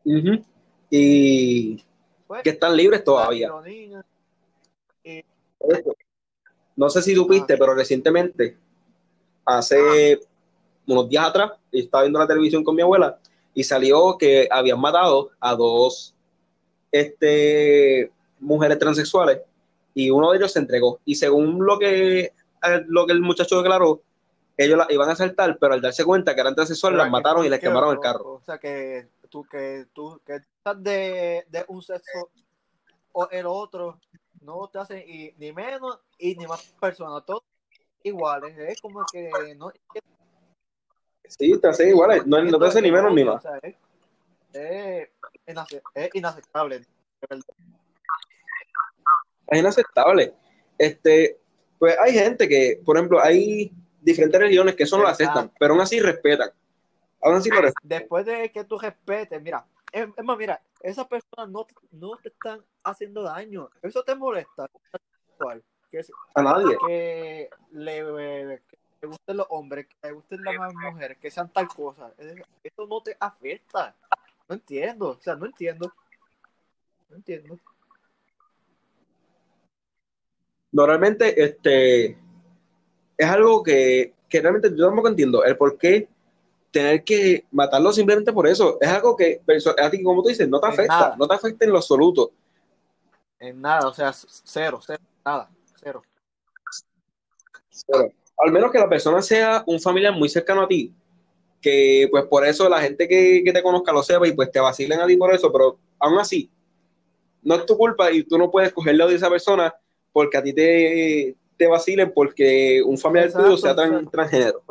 Ujú. Y Pues, que están libres todavía. ironía, y No sé si supiste, Ah. pero recientemente, hace unos días atrás, estaba viendo la televisión con mi abuela y salió que habían matado a dos este, mujeres transexuales y uno de ellos se entregó. Y según lo que, lo que el muchacho declaró, ellos la iban a asaltar, pero al darse cuenta que eran transexuales, las mataron y ¿por les quemaron el carro. O sea, que tú, que tú, que estás de, de un sexo o el otro, no te hacen y- ni menos y ni más personas, todos iguales. Es como que no, Sí, te hacen iguales, no, no te hacen ni menos ni O más. sea, es, es, inace- es inaceptable. es inaceptable. Este, pues hay gente que, por ejemplo, hay diferentes religiones que eso no lo aceptan, pero aún así respetan. Aún así lo respetan. Después de que tú respetes, mira, es, es más, mira, esas personas no, no te están haciendo daño. Eso te molesta. Que, A nadie. que le, que le gusten los hombres, que le gusten las mujeres, que sean tal cosa. Es- Eso no te afecta. No entiendo. O sea, no entiendo. No entiendo. Normalmente, este, es algo que, que realmente yo tampoco entiendo. El por qué tener que matarlo simplemente por eso. Es algo que, a ti, como tú dices, no te En afecta. nada. No te afecta en lo absoluto. En nada, o sea, cero, cero, nada, cero. Cero. Al menos que la persona sea un familiar muy cercano a ti, que pues por eso la gente que, que te conozca lo sepa y pues te vacilen a ti por eso, pero aún así, no es tu culpa y tú no puedes coger el lado de esa persona porque a ti te, te vacilen porque un familiar Exacto, tuyo sea exacto. transgénero.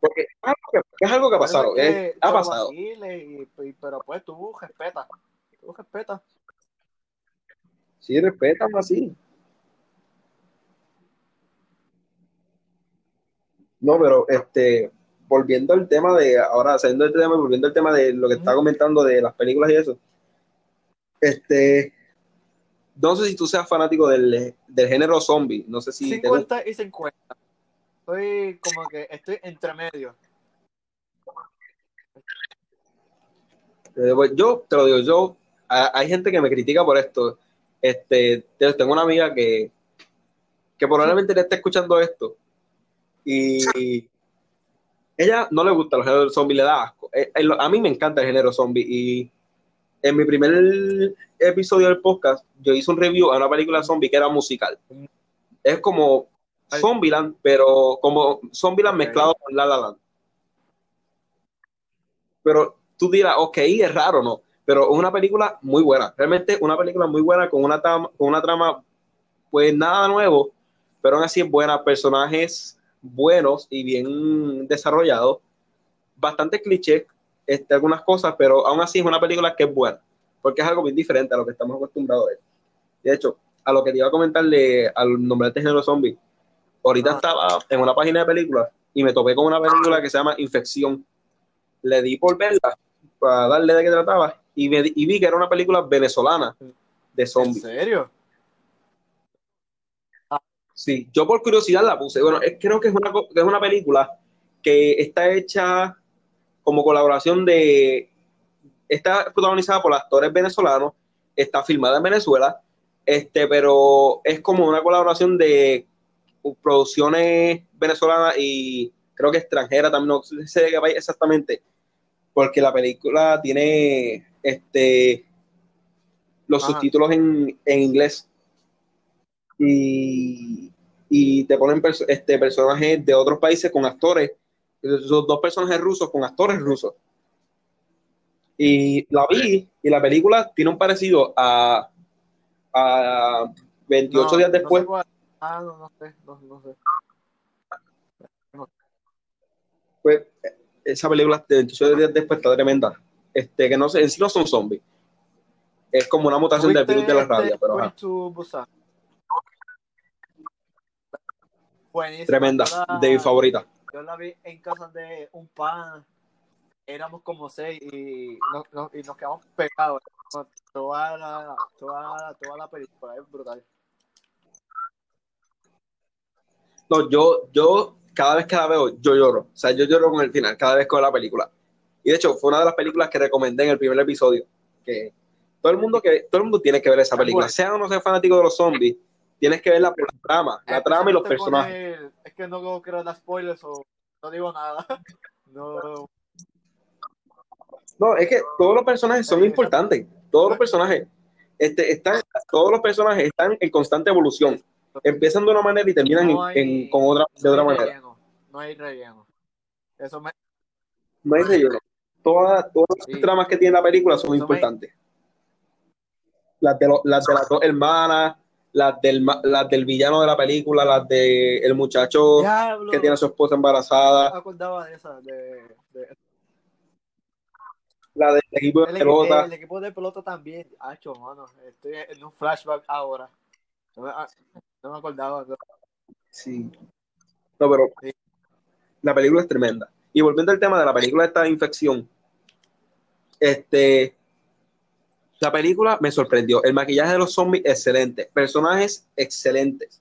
Porque es algo que, ha pasado, ha pasado. vacile y- y- pero pues tú respeta, tú respeta. Sí, respetan así. No, pero este, volviendo al tema de, ahora saliendo del tema volviendo al tema de lo que Ujú. comentando de las películas y eso, este, no sé si tú seas fanático del, del género zombie, no sé si te gusta. 50 y 50. Estoy como que estoy entre medio. Pues, yo te lo digo, yo, hay gente que me critica por esto. Este, te- tengo una amiga que, que probablemente le esté escuchando esto y ella no le gusta los géneros zombie, le da asco. Eh, eh, a mí me encanta el género zombie y en mi primer episodio del podcast yo hice un review a una película zombie que era musical. Es como. Zombieland, pero como Zombieland Ok. mezclado con La La Land. Pero tú dirás, ok, es raro, ¿no? Pero es una película muy buena. Realmente una película muy buena con una trama, con una trama pues nada nuevo, pero aún así es buena. Personajes buenos y bien desarrollados. Bastante cliché, este, algunas cosas, pero aún así es una película que es buena. Porque es algo bien diferente a lo que estamos acostumbrados a ver. De hecho, a lo que te iba a comentarle al nombre de género zombie, ahorita Ah. estaba en una página de películas y me topé con una película que se llama Infección. Le di por verla para darle de qué trataba y, me di- y vi que era una película venezolana de ¿En zombies. serio? Sí, yo por curiosidad la puse. Bueno, es, creo que es una, que es una película que está hecha como colaboración de. Está protagonizada por actores venezolanos, está filmada en Venezuela, este, pero es como una colaboración de producciones venezolanas y creo que extranjera también, no sé de qué país exactamente, porque la película tiene este los Ajá. subtítulos en, en inglés y, y te ponen perso- este, personajes de otros países con actores, esos dos personajes rusos con actores rusos. Y la vi y la película tiene un parecido a, a 28 No, días después. Ah, no, no sé, no, no sé. pues esa película de 28 días después está tremenda. Este, que no sé, en sí no son zombies. Es como una mutación del virus de la ¿Tuviste rabia, este pero ajá, tremenda, la- de mi favorita. Yo la vi en casa de un pan. Éramos como seis y nos, nos- y nos quedamos pegados. Toda la, toda, toda la película es brutal. No, yo, yo cada vez que la veo, yo lloro. O sea, yo lloro con el final, cada vez que veo la película. Y de hecho, fue una de las películas que recomendé en el primer episodio. Que todo el mundo que todo el mundo tiene que ver esa Es película. Sea o no sea fanático de los zombies, tienes que verla por la trama, la trama y los personajes. es que no quiero dar spoilers o no digo nada. No, No, es que todos los personajes son importantes. Todos los personajes este, están, todos los personajes están en constante evolución. Empiezan de una manera y terminan No hay- en- con otra, de no otra manera. relleno. No hay relleno. Eso me, No hay relleno. Todas, todas las Sí. tramas que tiene la película son Eso me- importantes. Las de, lo- las de las dos hermanas, las del, las del villano de la película, las de el muchacho Diablo. que tiene a su esposa No embarazada, me acordaba de esa. De, de- la del equipo de el, pelota. el equipo de pelota también. Hacho, mano. Estoy en un flashback ahora. No me, acordaba. no. Sí. No, pero Sí. la película es tremenda. Y volviendo al tema de la película de esta infección, este, la película me sorprendió. El maquillaje de los zombies, excelente. Personajes, excelentes.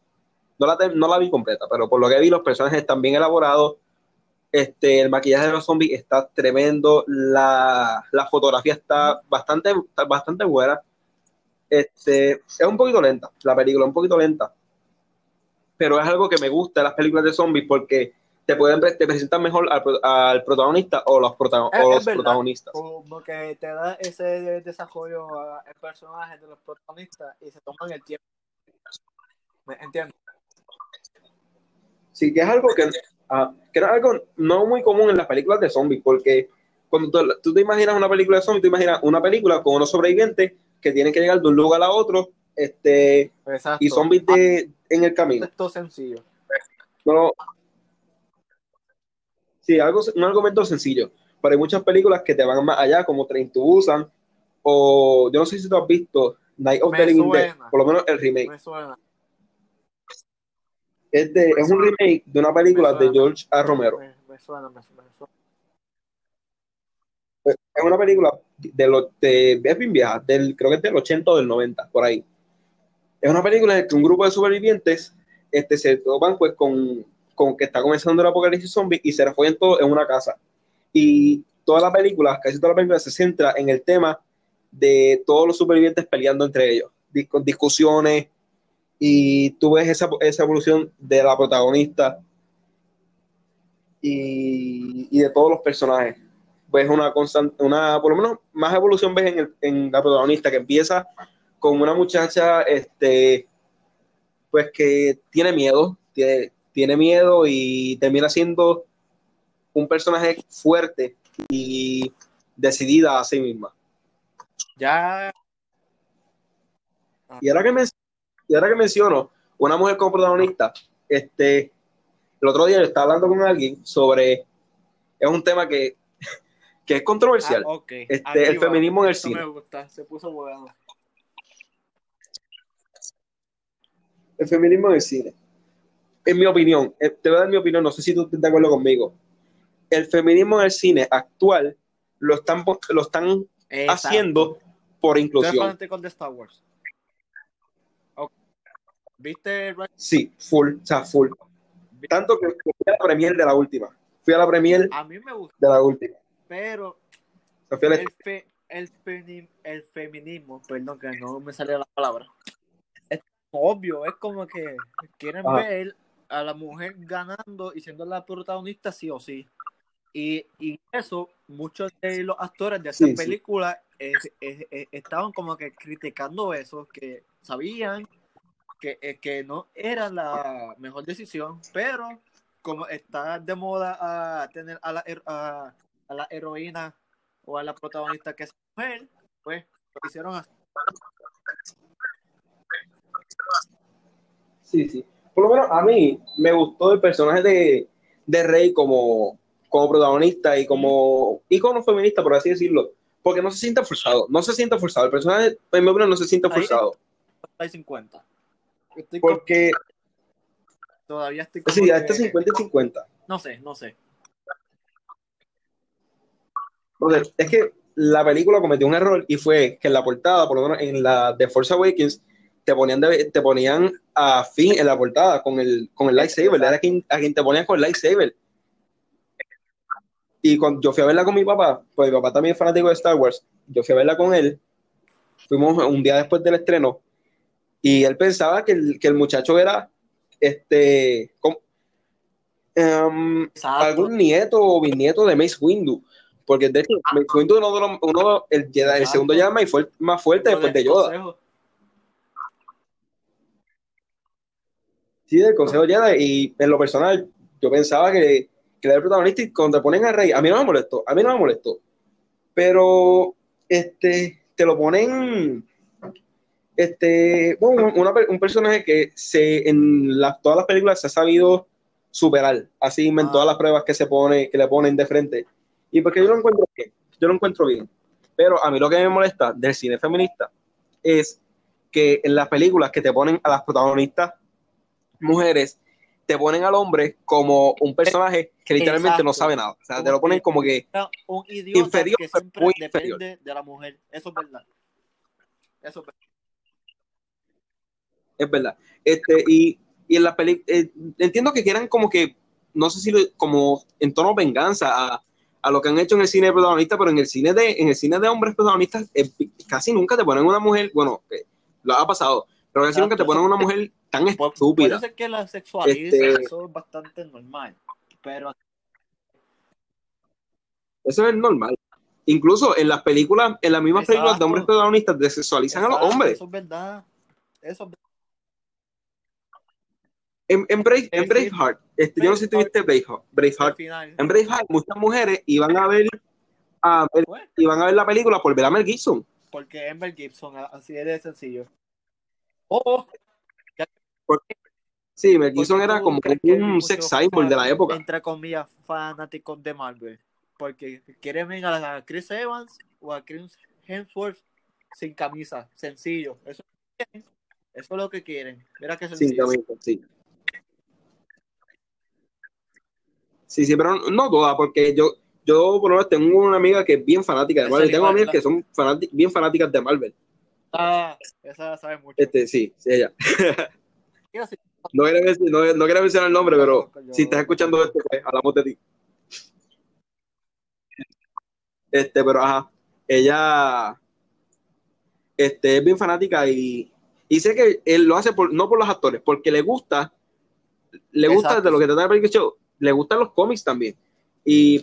No la, no la vi completa, pero por lo que vi, los personajes están bien elaborados. Este, el maquillaje de los zombies está tremendo. La, la fotografía está bastante, está bastante buena. Este, es un poquito lenta, la película, un poquito lenta. Pero es algo que me gusta las películas de zombies porque te pueden te presentan mejor al, al protagonista o los, prota Es- o los protagonistas. Como que te da ese desarrollo a- el personaje de los protagonistas y se toman el tiempo. ¿Me entiendes? Sí, que es algo que, ah, que era algo no muy común en las películas de zombies, porque cuando tú, tú te imaginas una película de zombies, tú imaginas una película con unos sobrevivientes que tienen que llegar de un lugar a otro este, Exacto. y zombies de, en el camino. Esto sencillo. No, sí, algo, un argumento sencillo, pero hay muchas películas que te van más allá, como Train to Busan, o yo no sé si tú has visto Night of Me the Living Dead, suena. por lo menos el remake. Me suena. Es, de- es un remake de una película de suena. George A. Romero. Me, me suena, me, suena. Es una película de lo, de, es bien vieja, del, creo que es del 80 o del 90, por ahí. Es una película en la que un grupo de supervivientes este, se topan pues, con, con que está comenzando el apocalipsis zombie y se refugian todos en una casa. Y toda la película, casi toda la película se centra en el tema de todos los supervivientes peleando entre ellos, con discusiones, y tú ves esa, esa evolución de la protagonista y, y de todos los personajes ves una constante, una, por lo menos más evolución ves en, el- en la protagonista que empieza con una muchacha, este, pues que tiene miedo, tiene, tiene miedo y termina siendo un personaje fuerte y decidida a sí misma. Ya. Y ahora que, y ahora que menciono una mujer como protagonista, este, el otro día yo estaba hablando con alguien sobre, es un tema que, que es controversial. Ah, ok. Este, el feminismo en el cine. me gusta. Se puso. El feminismo en el cine. En mi opinión, eh, te voy a dar mi opinión, no sé si tú estás de acuerdo conmigo. El feminismo en el cine actual lo están, lo están Exacto. haciendo por inclusión. de Star Wars. ¿Viste? Sí, full, o sea, full. Tanto que fui a la premier de la última. Fui a la premier A mí me gusta, de la última. pero el, fe- el, femi- el feminismo, perdón que no me salía la palabra, obvio, es como que quieren Ajá. ver a la mujer ganando y siendo la protagonista sí o sí. Y, y eso, muchos de los actores de esa Sí, sí. película eh, estaban como que criticando eso, que sabían que, eh, que no era la mejor decisión, pero como está de moda a tener a la, a, a la heroína o a la protagonista que es mujer, pues lo hicieron así. Sí, sí. Por lo menos a mí me gustó el personaje de, de Rey como, como protagonista y como ícono feminista, por así decirlo. Porque no se siente forzado. No se siente forzado. El personaje, en mi opinión, no se siente forzado. Hay 50. Estoy con- Porque, todavía estoy sí, a que- este 50 y 50. No sé, no sé. Entonces, es que la película cometió un error y fue que en la portada, por lo menos en la de Force Awakens, te ponían, de- te ponían a Finn en la portada con el, con el lightsaber. Era quien, a quien te ponían con el lightsaber. Y cuando yo fui a verla con mi papá, pues mi papá también es fanático de Star Wars, yo fui a verla con él, fuimos un día después del estreno, y él pensaba que el, que el muchacho era este como, em, algún nieto o bisnieto de Mace Windu. Porque de hecho, Mace Windu uno de los, uno, el, el segundo Jedi más, fuerte, más fuerte después de Yoda. Sí, del Consejo Jedi. Y en lo personal, yo pensaba que, que era el protagonista y cuando te ponen a Rey, a mí no me molestó, a mí no me molestó. Pero este, te lo ponen, este, bueno, una un personaje que se, en todas las películas se ha sabido superar, así en Ah. todas las pruebas que se pone, que le ponen de frente. Y porque yo lo encuentro bien, yo lo encuentro bien. Pero a mí lo que me molesta del cine feminista es que en las películas que te ponen a las protagonistas mujeres, te ponen al hombre como un personaje que literalmente no sabe nada. O sea, te lo ponen como que un idiota Inferior, que pero siempre muy depende inferior. de la mujer. Eso es verdad. Eso es verdad. es verdad. Este, y, y en la peli, eh, entiendo que quieran como que, no sé si lo- como en tono venganza a, a lo que han hecho en el cine de protagonista, pero en el cine de, en el cine de hombres protagonistas, eh, casi nunca te ponen una mujer, bueno, eh, lo ha pasado, pero casi Exacto, nunca te ponen una mujer tan estúpida. Puede ser que la sexualicen, Este- eso es bastante normal. pero Eso es normal. Incluso en las películas, en las mismas Exacto. películas de hombres protagonistas, desexualizan a los hombres. Eso es verdad. Eso es verdad. En, en, Brave- en Eh. Braveheart, este, yo no sé si tuviste Braveheart, Braveheart. En Braveheart, muchas mujeres iban a ver a ver- Pues, iban a ver la película por ver a Mel Gibson. porque Ember Gibson, así es de sencillo. Oh, Sí, Mel Gibson era como un sex symbol de la época. Entre comillas, fanáticos de Marvel. Porque quieren ver a Chris Evans o a Chris Hemsworth sin camisa. Sencillo. Eso, es lo que quieren. Eso es lo que quieren. Mira qué Sin sencillo. camisa, sí. Sí, sí, pero no, todas, porque yo, yo por lo menos tengo una amiga que es bien fanática de Marvel. Tengo igual, amigas la- que son bien fanáticas de Marvel. Ah, esa sabe mucho. Este, sí, sí, ella. No quiero, decir- no, no quiero mencionar el nombre, pero si estás escuchando esto, pues hablamos de ti. Este, pero ajá, ella este, es bien fanática y, y sé que él lo hace por, no por los actores, porque le gusta, le gusta Exacto. de lo que trata Película Show, le gustan los cómics también. Y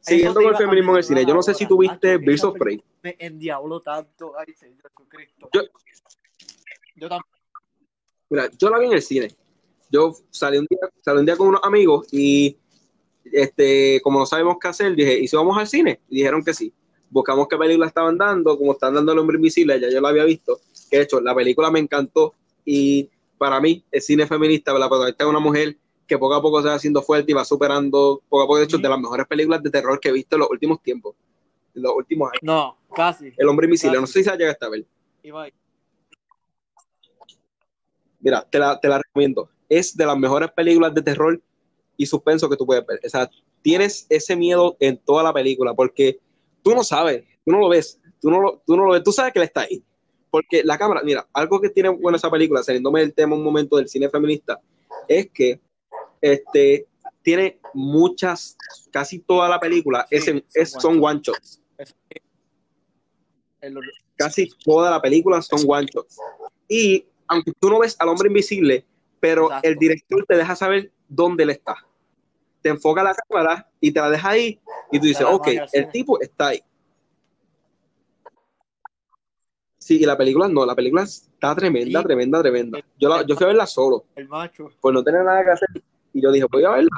siguiendo con el feminismo en el cine, yo no sé si mencionar tú ahora, viste Nacho, Birds of Prey. me endiabló tanto. Ay, Señor Jesucristo. Yo- Yo también. Mira, yo la vi en el cine. Yo salí un día, salí un día con unos amigos y este, como no sabemos qué hacer, dije, ¿y si vamos al cine? Y dijeron que sí. Buscamos qué película estaban dando, como están dando El Hombre Invisible, ya yo la había visto. Que de hecho, la película me encantó y para mí, el cine feminista, la protagonista es una mujer que poco a poco se va haciendo fuerte y va superando, poco a poco, de hecho, Ujú. de las mejores películas de terror que he visto en los últimos tiempos, en los últimos años. No, casi. El Hombre Invisible, Casi. no sé si se llega a ver. Ahí. Mira, te la, te la recomiendo. Es de las mejores películas de terror y suspenso que tú puedes ver. O sea, tienes ese miedo en toda la película porque tú no sabes, tú no lo ves, tú no lo, tú no lo ves, tú sabes que él está ahí. Porque la cámara, mira, algo que tiene bueno esa película, saliéndome del tema un momento del cine feminista, es que este, tiene muchas, casi toda la película Sí, es en- es- son one shots. El- Casi toda la película son one shots. Y aunque tú no ves al hombre invisible, pero Exacto. el director te deja saber dónde él está. Te enfoca la cámara y te la deja ahí y tú dices, ok, el tipo está ahí. Sí, y la película no, la película está tremenda, tremenda, tremenda. Yo, la- yo fui a verla solo, el macho. pues no tenía nada que hacer. Y yo dije, voy a verla.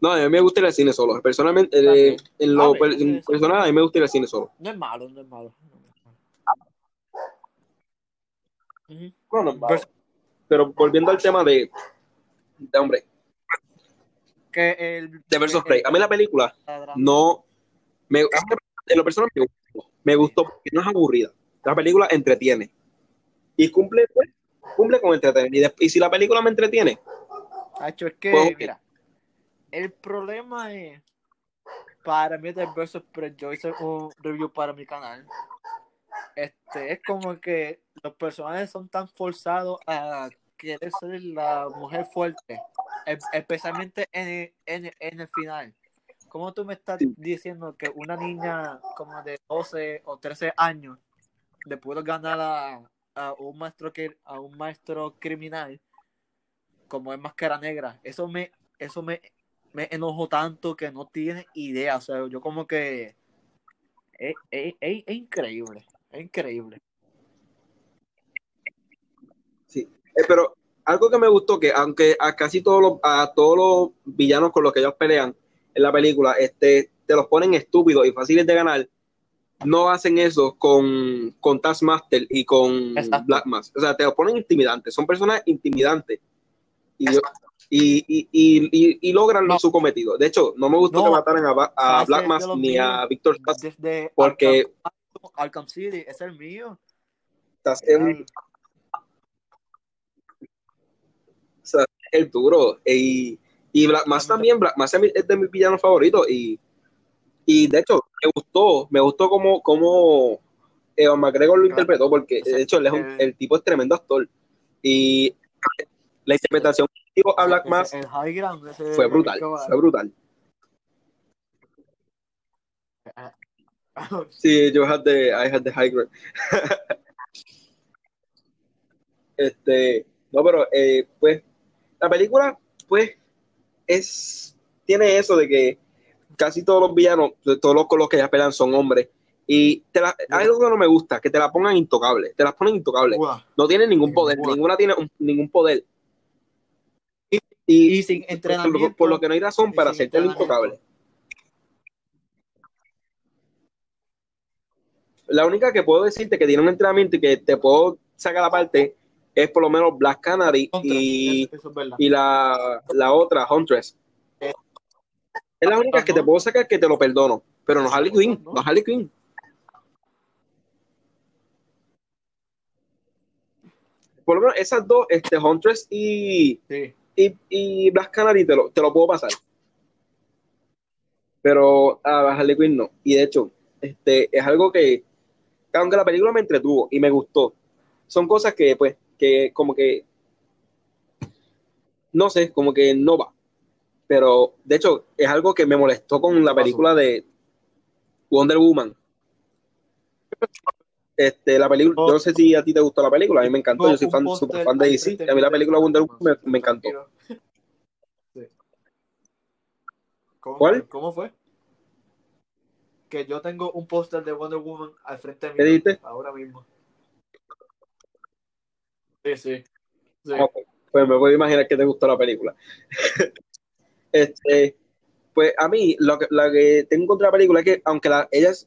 No, a mí me gusta ir al cine solo. Personalmente, eh, en lo A ver, per- en eso- personal, a mí me gusta ir al cine solo. No es malo, no es malo. Ujú. No, no es malo. Vers- Pero volviendo al tema de, de hombre, Que el, de Versus el- A mí la película no me en lo personal me gustó. Me gustó porque no es aburrida. La película entretiene. Y cumple, pues, cumple con entretener. Y, de- y si la película me entretiene, Hacho, es que, Pues, mira, el problema es, para mí de Versus Prey, yo hice un review para mi canal, este, es como que los personajes son tan forzados a querer ser la mujer fuerte, e- especialmente en el, en, el- en el final. ¿Cómo tú me estás diciendo que una niña como de 12 o 13 años le pudo ganar a, a un maestro que a un maestro criminal como es Máscara Negra? Eso me eso me, me enojó tanto que no tiene idea, o sea, yo como que es, es- es- es increíble, es increíble. sí. Eh, pero algo que me gustó que aunque a casi todos los, a todos los villanos con los que ellos pelean en la película, este, te los ponen estúpidos y fáciles de ganar, no hacen eso con, con Taskmaster y con Exacto. Black Mask. O sea, te los ponen intimidantes, son personas intimidantes. Y, y, y, y, logran No. su cometido. De hecho, no me gustó No. que mataran a, Ba- a Ese Black los ni a. Desde Porque- Arkham, Arkham City, es el mío. Sass es un- o sea, el duro. Y, y Black Mask también, Black Mask es de mis villanos favoritos. Y, y de hecho, me gustó, me gustó como, como Evan McGregor lo Claro. interpretó, porque de hecho él es un- El- el tipo es tremendo actor. Y la interpretación que dio a Black ese- fue brutal, fue brutal. Sí, yo had the, I had the high ground. este, no, pero eh, pues la película, pues, es, tiene eso de que casi todos los villanos, todos los con los que ya pelean son hombres. Y te la, algo que no me gusta, que te la pongan intocable. Te las ponen intocable. No tienen ningún poder, ninguna tiene ningún poder. Y, sin entrenamiento. Por, lo que no hay razón para hacerte intocable. La única que puedo decirte que tiene un entrenamiento y que te puedo sacar la parte es por lo menos Black Canary y, y la, la, otra, Huntress. es la única que te puedo sacar que te lo perdono. Pero no Harley Quinn, no Harley Quinn. Por lo menos esas dos, este, Huntress y, y, y, Black Canary te lo, te lo puedo pasar. Pero a Harley Quinn no. Y de hecho, este, es algo que, aunque la película me entretuvo y me gustó, son cosas que, pues, que como que, no sé, como que no va. Pero, de hecho, es algo que me molestó con la película de Wonder Woman. Este, la película, yo no sé si a ti te gustó la película, a mí me encantó, yo soy fan, super fan de DC, a mí la película Wonder Woman me, encantó. ¿Cómo, ¿Cuál? ¿Cómo fue? Que yo tengo un póster de Wonder Woman al frente de mí. Ahora mismo. Sí, sí. pues me puedo imaginar que te gustó la película. este, pues a mí, lo que, lo que tengo contra la película es que, aunque la, ella es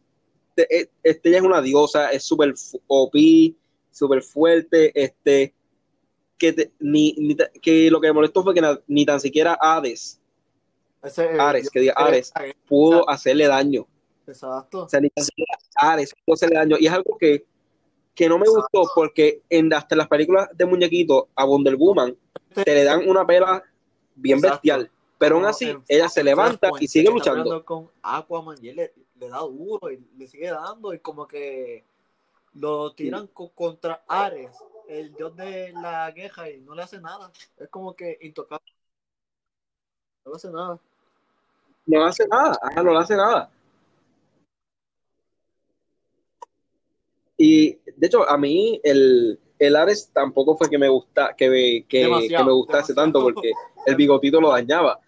este, este, ella es una diosa, es súper OP, súper fuerte, este, que, ni, que lo que me molestó fue que ni tan siquiera Hades, Ese, Ares, que diga Ares, pudo hacerle daño. Exacto. Ares pudo hacerle daño. Y es algo que, que no me gustó porque en, hasta las películas de muñequito a Wonder Woman te le dan una pela bien bestial. Pero aún así, ella se levanta y sigue luchando. Con Aquaman y él le, da duro y le sigue dando y como que lo tiran contra Ares, el dios de la queja y no le hace nada. Es como que intocable. No le hace nada. No hace nada, no le hace nada. Y de hecho, a mí el, el Ares tampoco fue que me gusta, que, que, que me gustase tanto porque el bigotito lo dañaba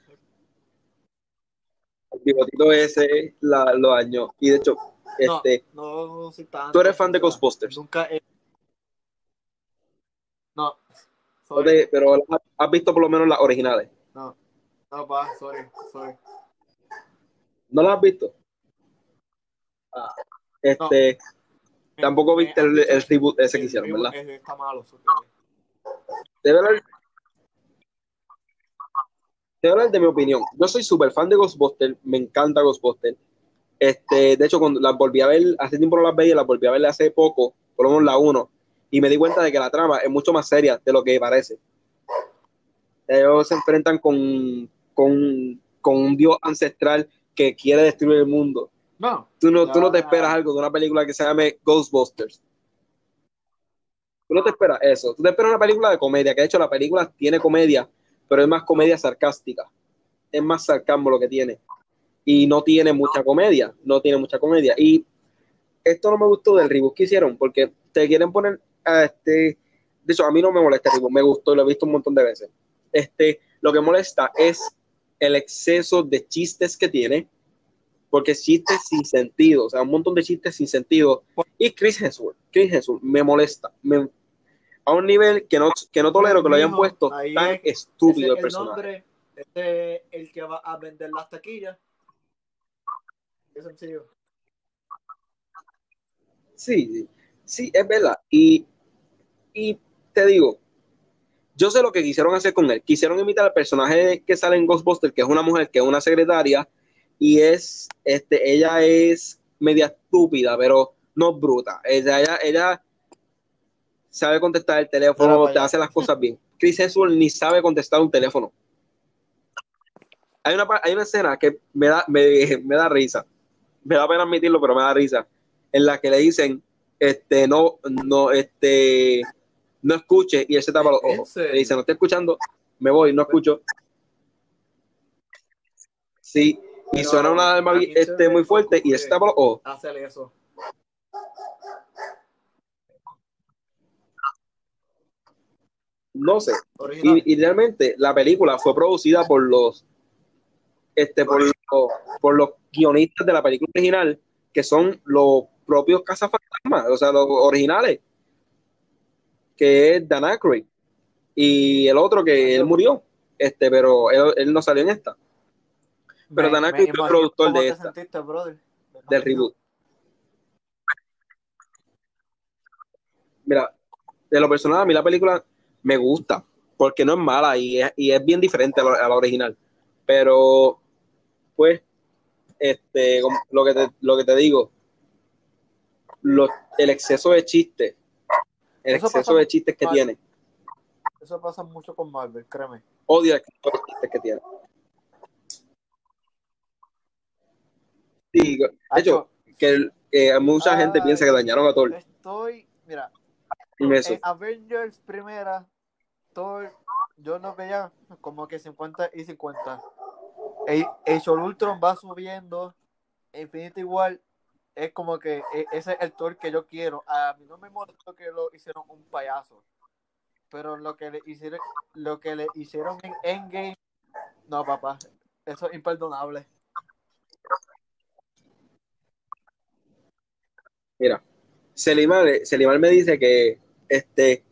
el bigotito ese la, lo dañó. Y de hecho, este, no, soy tú eres fan de Ghostbusters. Nunca No. pero has visto por lo menos las originales. No, no, pa, sorry, sorry. ¿No las has visto? Ah, este, tampoco viste el, el, reboot ese que hicieron, ¿verdad? Está malo. Debe voy a hablar de mi opinión. Yo soy súper fan de Ghostbusters, me encanta Ghostbusters. Este, de hecho, cuando las volví a ver, hace tiempo no las veía, las volví a ver hace poco, por lo menos la 1, y me di cuenta de que la trama es mucho más seria de lo que parece. Ellos se enfrentan con, con, un dios ancestral que quiere destruir el mundo. No. Tú no, tú no te esperas algo de una película que se llame Ghostbusters. Tú no te esperas eso. Tú te esperas una película de comedia, que de hecho la película tiene comedia, pero es más comedia sarcástica. Es más sarcasmo lo que tiene. Y no tiene mucha comedia, no tiene mucha comedia. Y esto no me gustó del reboot que hicieron, porque te quieren poner a este. De hecho, a mí no me molesta el reboot, me gustó, lo he visto un montón de veces. Este, lo que molesta es el exceso de chistes que tiene, porque chistes sin sentido, o sea, un montón de chistes sin sentido. Y Chris Hemsworth, Chris Hemsworth me molesta, me, a un nivel que no, que no tolero que lo hayan puesto tan estúpido el, personaje. este es el que va a vender las taquillas. Es sencillo. Sí, sí, es verdad. Y, y te digo, yo sé lo que quisieron hacer con él. Quisieron imitar al personaje que sale en Ghostbusters, que es una mujer, que es una secretaria, y es, este, ella es media estúpida, pero no bruta. Ella, ella, ella sabe contestar el teléfono, te hace las cosas bien. Chris Hemsworth ni sabe contestar un teléfono. Hay una, hay una escena que me da, me, me da risa. Me da pena admitirlo, pero me da risa. En la que le dicen, este, no, no, este, no escuche, y él se tapa los ojos. Le dice, no estoy escuchando, me voy, no escucho. Sí, y suena una alarma este, muy fuerte y los ojos. Hacerle eso. No sé. Y, y realmente la película fue producida por los este por los, por los guionistas de la película original, que son los propios cazafantasmas, o sea, los originales, que es Dan Aykroyd. Y el otro que él murió, este, pero él, él no salió en esta, pero Aykroyd fue el productor de esta, sentiste, del reboot. Mira, de lo personal, a mí la película me gusta, porque no es mala y es, y es bien diferente a la, a la original. Pero, pues, este, lo que te, lo que te digo, lo- el exceso de chistes, el Eso exceso de chistes que tiene, Eso pasa mucho con Marvel, créeme. odio el exceso de chistes que tiene. Sí, de hecho, que, mucha gente piensa que dañaron a Thor estoy, mira, en Avengers primera, Thor, yo lo veía como que 50 y 50. El, el Ultron va subiendo, Infinity War es como que e- ese es el Thor que yo quiero. A mí no me molestó que lo hicieron un payaso, pero lo que le hicieron, lo que le hicieron en Endgame, no papá, eso es imperdonable. Mira, Selimar, Selimar me dice que este,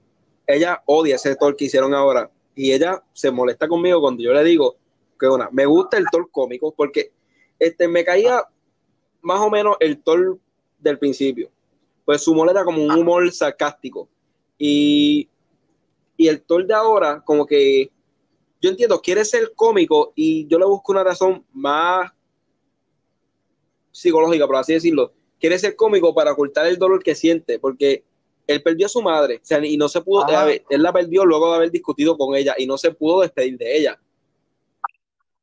ella odia ese Thor que hicieron ahora y ella se molesta conmigo cuando yo le digo que una, me gusta el Thor cómico porque este, me caía más o menos el Thor del principio. Pues su humor era como un humor sarcástico y, y el Thor de ahora como que yo entiendo, quiere ser cómico y yo le busco una razón más psicológica, por así decirlo, quiere ser cómico para ocultar el dolor que siente, porque él perdió a su madre, o sea, y no se pudo, eh, él la perdió luego de haber discutido con ella y no se pudo despedir de ella.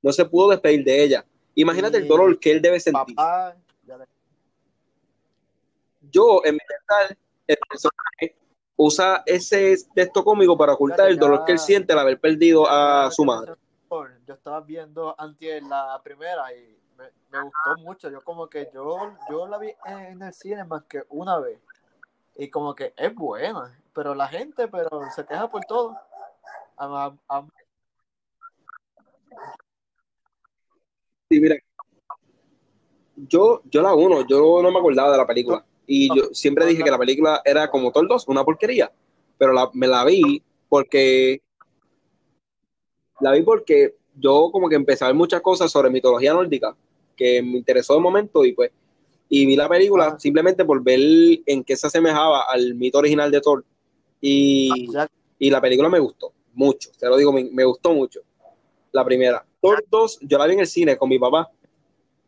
No se pudo despedir de ella. Imagínate el dolor que él debe sentir. Papá, le- Yo, en mi mental, el personaje usa ese texto cómico para ocultar el dolor que él siente al haber perdido a su madre. Yo estaba viendo antes la primera y me, gustó mucho. Yo como que yo, yo la vi en el cine más que una vez. Y como que es buena. Pero la gente pero se queja por todo. A- Sí, mira, yo, yo la uno, yo no me acordaba de la película. Y yo siempre dije que la película era como Thor 2, una porquería. Pero la- me la vi porque la vi porque yo como que empecé a ver muchas cosas sobre mitología nórdica que me interesó de momento y pues y vi la película Ajá. simplemente por ver en qué se asemejaba al mito original de Thor y, ya- y la película me gustó mucho, te lo digo, me, me gustó mucho la primera. Thor 2 yo la vi en el cine con mi papá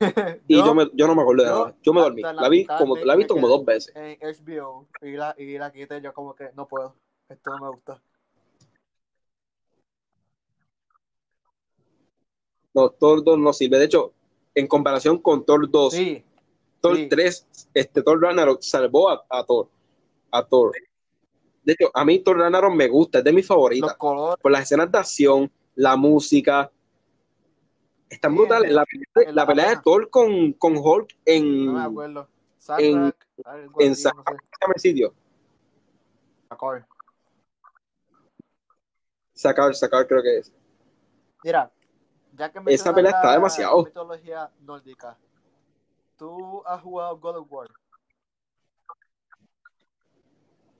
y yo, me- yo no me acuerdo de nada, yo me dormí, la la vi como, la he visto como dos veces. en HBO y la, y la quité yo como que no puedo. Esto no me gusta. No, Thor 2 no sirve, de hecho, en comparación con Thor 2, Sí, Thor sí. 3, este Thor Ragnarok salvó a, a Thor. A Thor. De hecho, a mí Thor Ragnarok me gusta, es de mis los favoritas. colores. Por las escenas de acción, la música. Están Sí, brutales. La, en la la pelea de. Thor con, con Hulk en, No me acuerdo. en- algo en así, Sa- no sé. Déjame sitio. Acorde. Sacar, sacar, creo que es. Mira, ya que Esa pelea está la demasiado. mitología nórdica, ¿tú has jugado God of War?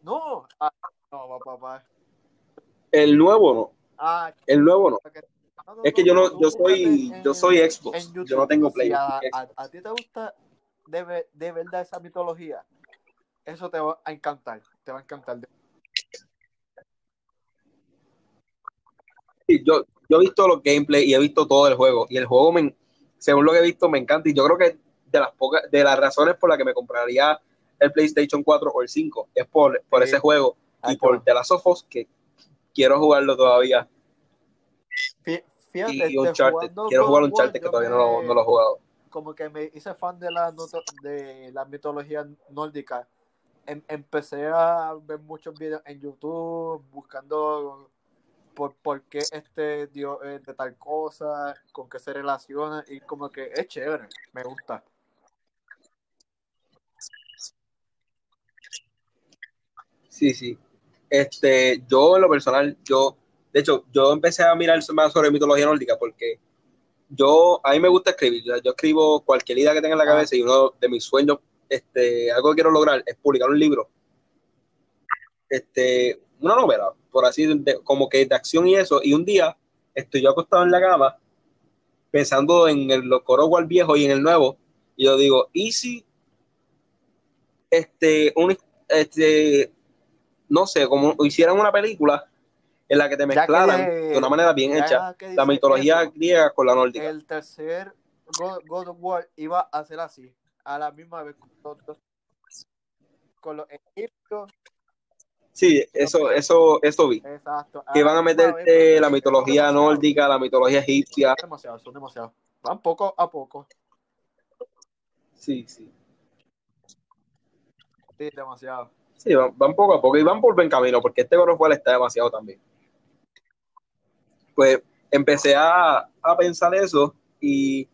No, ah, no, papá. El nuevo no. Ah, El nuevo no. no, no, Es que no, yo no, yo soy, búscate yo en- soy Xbox. en Yo no tengo Play. Si a, a- ti te gusta de, de verdad esa mitología, eso te va a encantar. Te va a encantar. Sí, yo, yo he visto los gameplays y he visto todo el juego. Y el juego, me, según lo que he visto, me encanta. Y yo creo que de las pocas, de las razones por las que me compraría el PlayStation 4 o el 5 es por, por Sí. ese juego y por The Last of Us, que quiero jugarlo todavía. Fí- Fíjate, Y este, Uncharted. Quiero jugar War, Uncharted, que todavía no lo, no lo he jugado. como que me hice fan de la de la mitología nórdica. Em- empecé a ver muchos videos en YouTube buscando por, por qué este dios es de tal cosa, con qué se relaciona y como que es chévere, me gusta. Sí, sí. Este, yo en lo personal, yo, de hecho, yo empecé a mirar más sobre mitología nórdica porque yo, a mí me gusta escribir, yo escribo cualquier idea que tenga en la cabeza y uno de mis sueños, este, algo que quiero lograr es publicar un libro, este, una novela, por así, de, como que de acción y eso, y un día estoy yo acostado en la cama pensando en el, coros viejo y en el nuevo, y yo digo, ¿y si este, un, este, no sé, como hicieran una película en la que te mezclaran de una manera bien hecha la mitología griega con la nórdica. El tercer God, of War iba a ser así, a la misma vez con los, con los egipcios. Sí, eso, eso, eso vi. Exacto. Que van a meterte la mitología nórdica, la mitología egipcia. Son demasiado, son demasiado. Van poco a poco. Sí, sí. Sí, demasiado. Sí, van, poco a poco y van por buen camino, porque este God of War está demasiado también. Pues empecé a, pensar eso y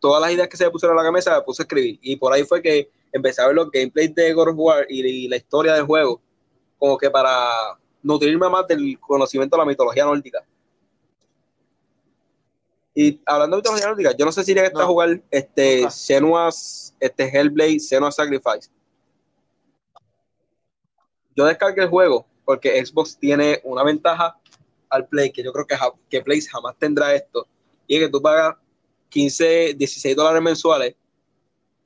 todas las ideas que se me pusieron a la cabeza me puse a escribir. Y por ahí fue que empecé a ver los gameplays de God of War y, la historia del juego, como que para nutrirme más del conocimiento de la mitología nórdica. Y hablando de mitología nórdica, yo no sé si iría a jugar este Senua's, este Hellblade, Senua's Sacrifice yo descargué el juego porque Xbox tiene una ventaja al Play que yo creo que, que Play jamás tendrá esto. Y es que tú pagas 15, 16 dólares mensuales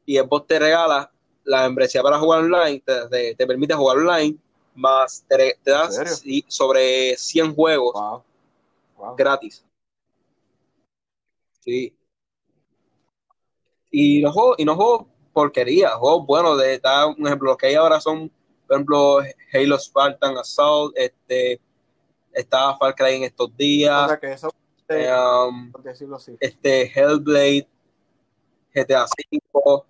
y Xbox te regala la membresía para jugar online, te, permite jugar online, más te, te sobre 100 juegos gratis. Sí. Y no juego, y no juego porquería, juegos buenos, de, un ejemplo, los que hay ahora son por ejemplo, Halo Spartan Assault, este, estaba Far Cry en estos días. O sea que eso, eh, um, por decirlo así. Este, Hellblade, GTA V.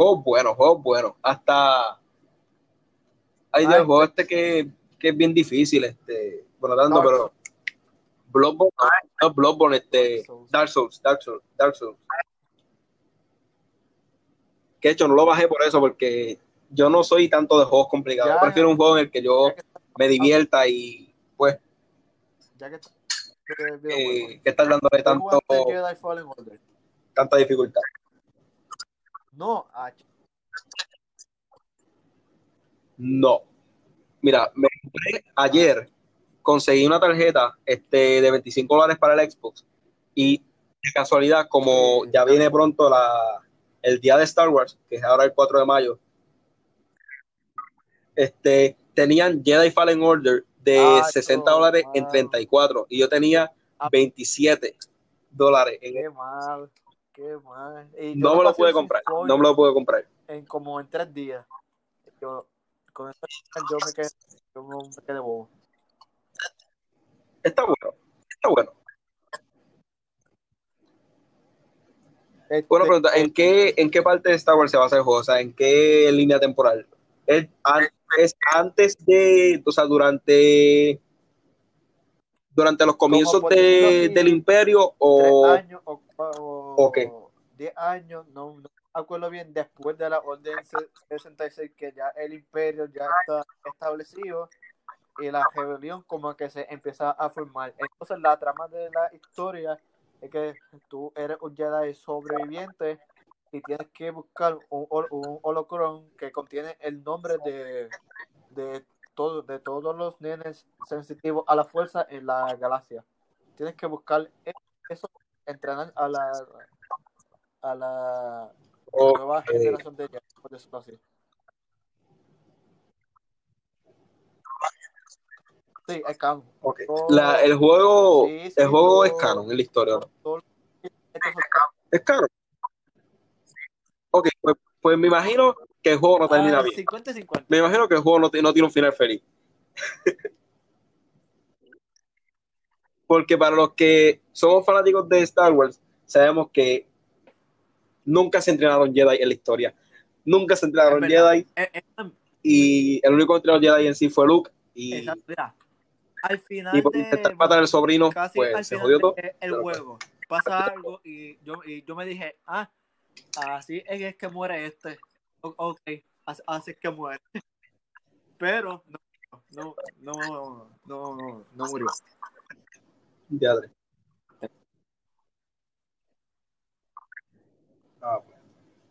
Juegos buenos, juegos buenos. Hasta hay de juego este que, que, es bien difícil, este, bueno, tanto, pero Bloodborne, no, Bloodborne, este, Dark Souls, Dark Souls, Dark Souls que de hecho no lo bajé por eso, porque yo no soy tanto de juegos complicados. prefiero un juego en el que yo me divierta y pues. Ya que, eh, que estás dándole tanto. Tanta dificultad. No, No. Mira, me ayer, conseguí una tarjeta este, de 25 dólares para el Xbox y de casualidad, como ya viene pronto la, el día de Star Wars, que es ahora el 4 de mayo, este, tenían Jedi Fallen Order de 60 dólares en 34 y yo tenía 27 ah. dólares. En qué mal, qué no me lo pude comprar, no me lo pude comprar. En como en tres días. Yo, con eso yo me quedé, yo me quedé bobo. Está bueno, está bueno. bueno, pregunta, ¿en qué, ¿en qué parte de Star Wars se basa el juego? O sea, ¿en qué línea temporal? ¿Es, antes de, o sea, durante durante los comienzos del imperio o... años o, 10 años, no, no acuerdo bien, después de la Orden 66 que ya el imperio ya está establecido y la rebelión como que se empieza a formar. Entonces la trama de la historia es que tú eres un Jedi sobreviviente y tienes que buscar un, un holocron que contiene el nombre de, de, todo, de todos los nenes sensitivos a la fuerza en la galaxia. Tienes que buscar eso, entrenar a la a la nueva generación de Jedi, por decirlo así. Sí, es canon. el juego, el juego es canon en la historia. Es canon. Ok, pues, pues, me imagino que el juego no termina ah, bien. Me imagino que el juego no, no tiene un final feliz. Porque para los que somos fanáticos de Star Wars, sabemos que nunca se entrenaron Jedi en la historia. Nunca se entrenaron Jedi. Eh, eh, y el único entrenador Jedi en sí fue Luke. Y al final y por intentar matar al sobrino, pues se jodió todo. El juego pasa algo y yo, y yo me dije, ah, así es que muere este. Ok, así, así es que muere. Pero no, no, no, no, no murió. Ya, Andrés. Ah, pues.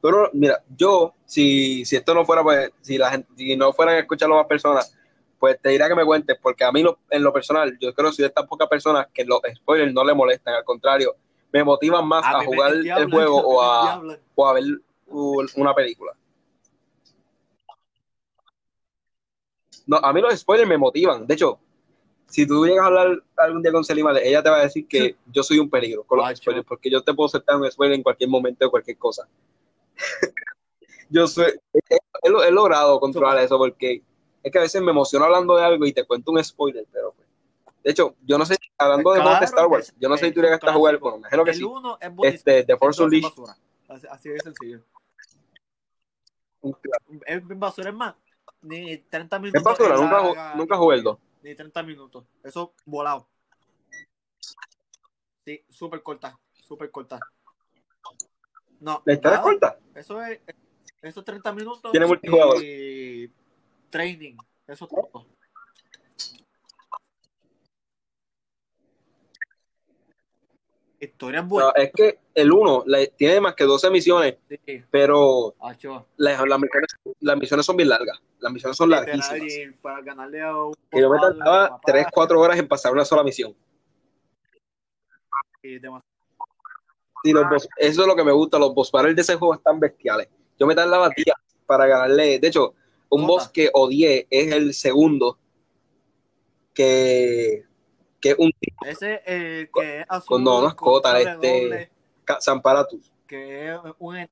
Pero mira, yo, si, si esto no fuera, pues, si la gente, si no fueran a escucharlo más personas, pues te diría que me cuentes, porque a mí lo- en lo personal, yo creo que soy de estas pocas personas que los spoilers no le molestan, al contrario, me motivan más a, jugar el juego o a, o a ver una película. No, a mí los spoilers me motivan. De hecho, si tú llegas a hablar algún día con Selima, ella te va a decir que yo soy un peligro con los spoilers, porque yo te puedo aceptar un spoiler en cualquier momento de cualquier cosa. yo soy, he, he- he logrado controlar eso porque es que a veces me emociono hablando de algo y te cuento un spoiler, pero pues. De hecho, yo no sé, hablando de Star Wars, yo no sé si tú llegaste a jugar, bueno, me imagino que el sí. uno es. Este, The Force el Unleashed. Así, así de sencillo. Es basura, es más. Ni 30 minutos. Es basura, nunca, nunca jugué el 2. Ni 30 minutos. Eso volado. Sí, súper corta. Súper corta. No. La historia es corta. Eso es. Esos 30 minutos. Tiene multijugador. Y training. Eso es todo. Historia es No, buena. es que el 1 tiene más que 12 misiones, Sí, pero las, las misiones, las misiones son bien largas. Las misiones son Literal, larguísimas. y para ganarle a un Que yo me tardaba papá, 3, 4 horas en pasar una sola misión. y los boss- eso es lo que me gusta, los boss battles de ese juego están bestiales. Yo me tardaba días para ganarle. De hecho, un boss que odié es el segundo, que, que es un Ese eh, que es azul. con- no, no es con Cota, sable este- Zamparatus. que es un.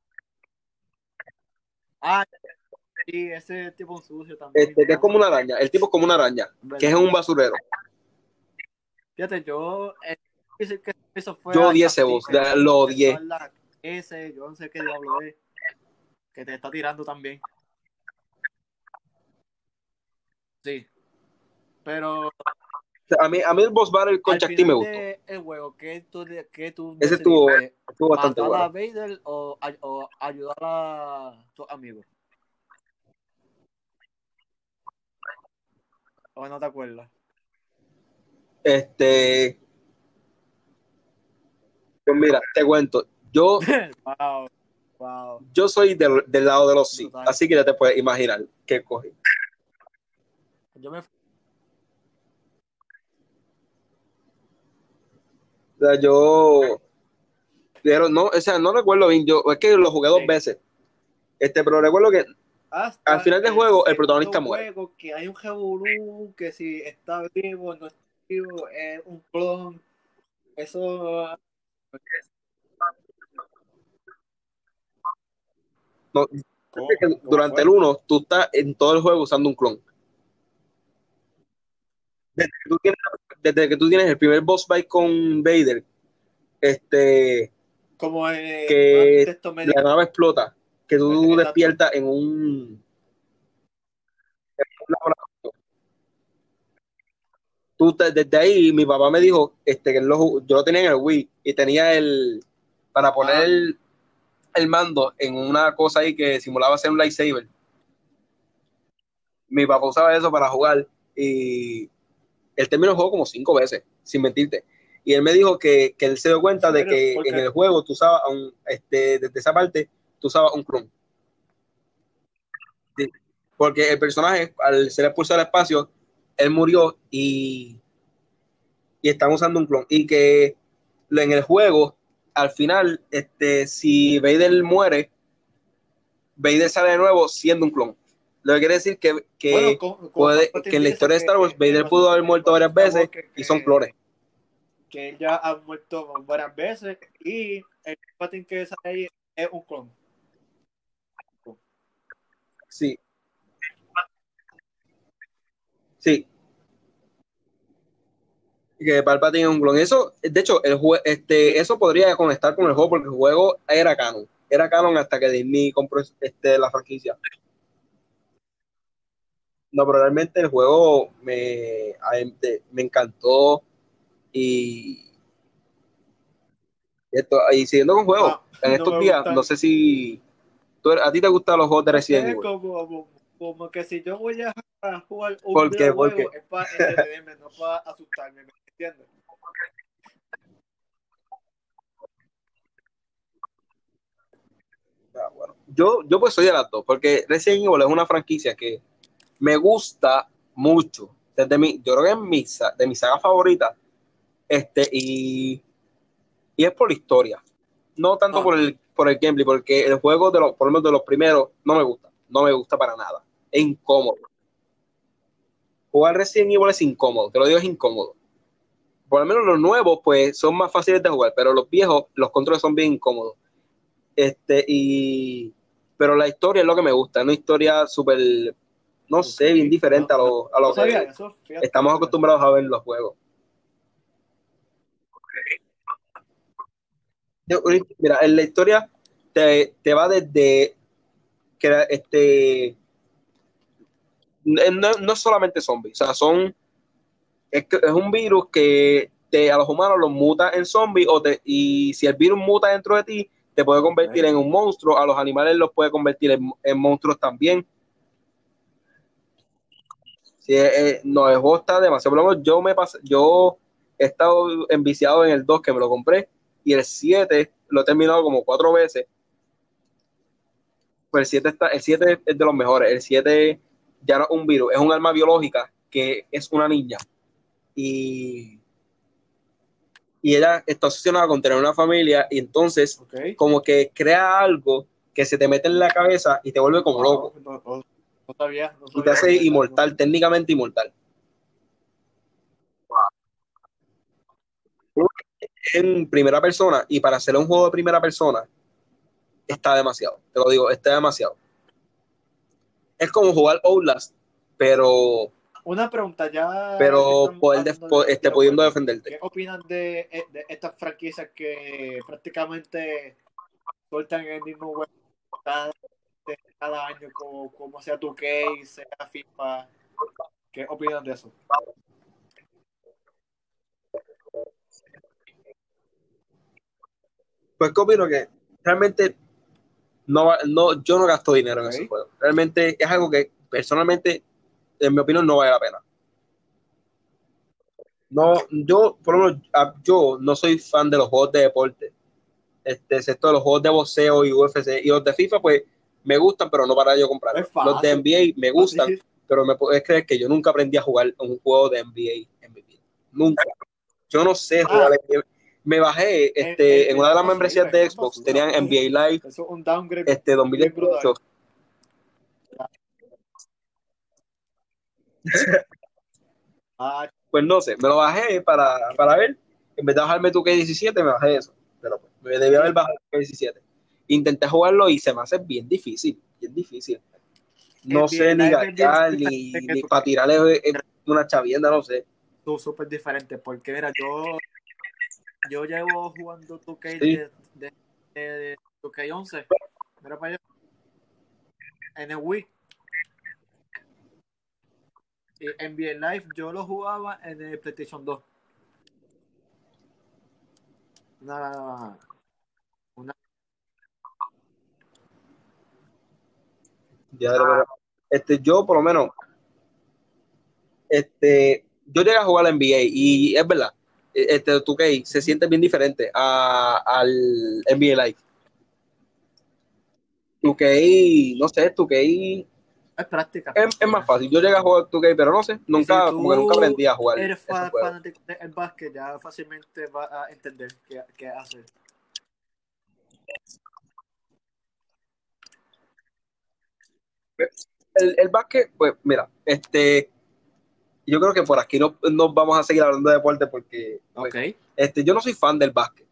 Ah, sí, ese tipo un sucio también. Este, que es como una araña. El tipo es como una araña, que es un basurero. Fíjate, yo. eh, que hizo fue Yo odié ese boss, lo odié. Ese, yo no sé qué diablo es. Que te está tirando también. Sí. Pero. A mí, a mí el boss battle con al Chacti me gustó. el juego, ¿qué tú, qué tú Ese estuvo-? Estuvo bastante ¿Matar a bueno. Vader o, o ayudar a tus amigos? ¿O no te acuerdas? Este. Pues mira, te cuento. Yo, wow, wow. yo soy del, del lado de los sí. Total. Así que ya te puedes imaginar qué cogí. Yo me O sea, yo. Pero no, o sea, no recuerdo bien. Yo, es que lo jugué dos Sí. veces. Este, pero recuerdo que hasta Al final del juego, el protagonista muere. que hay un revolú, que si está vivo, no está vivo, es un clon. Eso. No, ¿Cómo? que ¿Cómo durante fue? el 1 tú estás en todo el juego usando un clon. Desde que tú tienes, desde que tú tienes el primer boss fight con Vader, este, Como eh, que la nave explota, que tú despiertas en un, en un laboratorio. Tú te- desde ahí mi papá me dijo este, que lo yo lo tenía en el Wii y tenía el para poner Ah. el, el mando en una cosa ahí que simulaba ser un lightsaber. Mi papá usaba eso para jugar y él terminó el juego como cinco veces, sin mentirte. Y él me dijo que, que él se dio cuenta ¿En de que en el juego tú usabas un, este, desde esa parte, tú usabas un clon. Sí. Porque el personaje, al ser expulsado al espacio, él murió y, y están usando un clon. Y que en el juego, al final, este, si Vader muere, Vader sale de nuevo siendo un clon. Lo que quiere decir que, que Bueno, puede- que en la historia de Star Wars, que- Vader pudo haber muerto varias veces que- y son clones. Que él ya ha muerto varias veces y el Palpatine que sale ahí es un clon. Sí. Sí. Que Palpatine es un clon. Eso, de hecho, el jue- este, eso podría conectar con el juego porque el juego era canon. Era canon hasta que Disney compró este, la franquicia. No, pero realmente el juego me, me encantó y, esto, y siguiendo con juegos, Ah, en no estos me días, no sé si tú a ti te gustan los juegos de Resident Es Evil. como, como, como que si yo voy a jugar un ¿Por qué? ¿Por videojuego es para entretenerme, no para asustarme, ¿me entiendes? Ah, bueno. Yo, yo pues soy de las dos, porque Resident Evil es una franquicia que me gusta mucho. Desde mi, yo creo que es mi, de mi saga favorita. Este, y, y es por la historia. No tanto Ah. por el, por el gameplay, porque el juego de los, por lo menos de los primeros, no me gusta. No me gusta para nada. Es incómodo. Jugar Resident Evil es incómodo, te lo digo, es incómodo. Por lo menos los nuevos, pues, son más fáciles de jugar, pero los viejos, los controles son bien incómodos. Este, y. Pero la historia es lo que me gusta, es una historia súper, no sé, bien diferente a lo, a lo que eso, estamos acostumbrados a ver en los juegos. Mira, en la historia te, te va desde que este no, no es solamente zombies, o sea, son es, es un virus que te, a los humanos los muta en zombies o te, y si el virus muta dentro de ti, te puede convertir en un monstruo, a los animales los puede convertir en, en monstruos también. Sí, eh, eh, no, el juego está demasiado. Por lo menos yo me pasé, yo he estado enviciado en el 2 que me lo compré y el 7 lo he terminado como cuatro veces. Pues el 7 está, el 7 es de los mejores. El 7 ya no es un virus, es un arma biológica que es una niña. Y, y ella está obsesionada con tener una familia y entonces como que crea algo que se te mete en la cabeza y te vuelve como loco. No, no, sabía, Y te hace inmortal, técnicamente inmortal. En primera persona, y para hacer un juego de primera persona, está demasiado. Te lo digo, está demasiado. Es como jugar Outlast, pero, Una pregunta ya. pero poder de este, pudiendo defenderte. ¿Qué opinas de, eh, de estas franquicias que prácticamente sueltan el mismo cada, de cada año, como, como sea tu case, sea FIFA? ¿Qué opinas de eso? Pues que opino que realmente no, no, yo no gasto dinero en ese juego. Realmente es algo que personalmente, en mi opinión, no vale la pena. No, yo, por lo menos, a- yo no soy fan de los juegos de deporte, este, excepto de los juegos de boxeo y UFC. Y los de FIFA, pues, me gustan, pero no para yo fácil. Los de NBA me gustan, pero me puedes creer que yo nunca aprendí a jugar un juego de NBA en mi vida. Nunca. Yo no sé jugar. NBA. Me bajé este, en- en una de las membresías de Xbox, en- tenían NBA Live, Eso es un downgrade. este 2018. Ah, Pues no sé, me lo bajé para, para ver. En vez de bajarme tu K17, me bajé eso. Pero pues, me debía haber bajado el K17. Intenté jugarlo y se me hace bien difícil, bien difícil. No NBA sé ni es bien ni, que ni tu- para tirarle una chavienda, no sé. tú súper diferente porque mira yo yo llevo jugando 2K Sí. de, de, de, de 2K11 mira para allá en el Wii y NBA Live yo lo jugaba en el PlayStation 2 una una Ya, este, yo por lo menos, este, yo llegué a jugar la NBA y es verdad, este 2K se siente bien diferente a- al NBA Live. 2K, no sé, 2K es práctica es, es más fácil. Yo llegué a jugar 2K, pero no sé, nunca, si tú como que nunca aprendí a jugar eres ese fa- juego. fanático del básquet ya fácilmente vas a entender qué, qué hacer El, el básquet, pues mira, este, yo creo que por aquí no nos vamos a seguir hablando de deporte porque pues, este, yo no soy fan del básquet.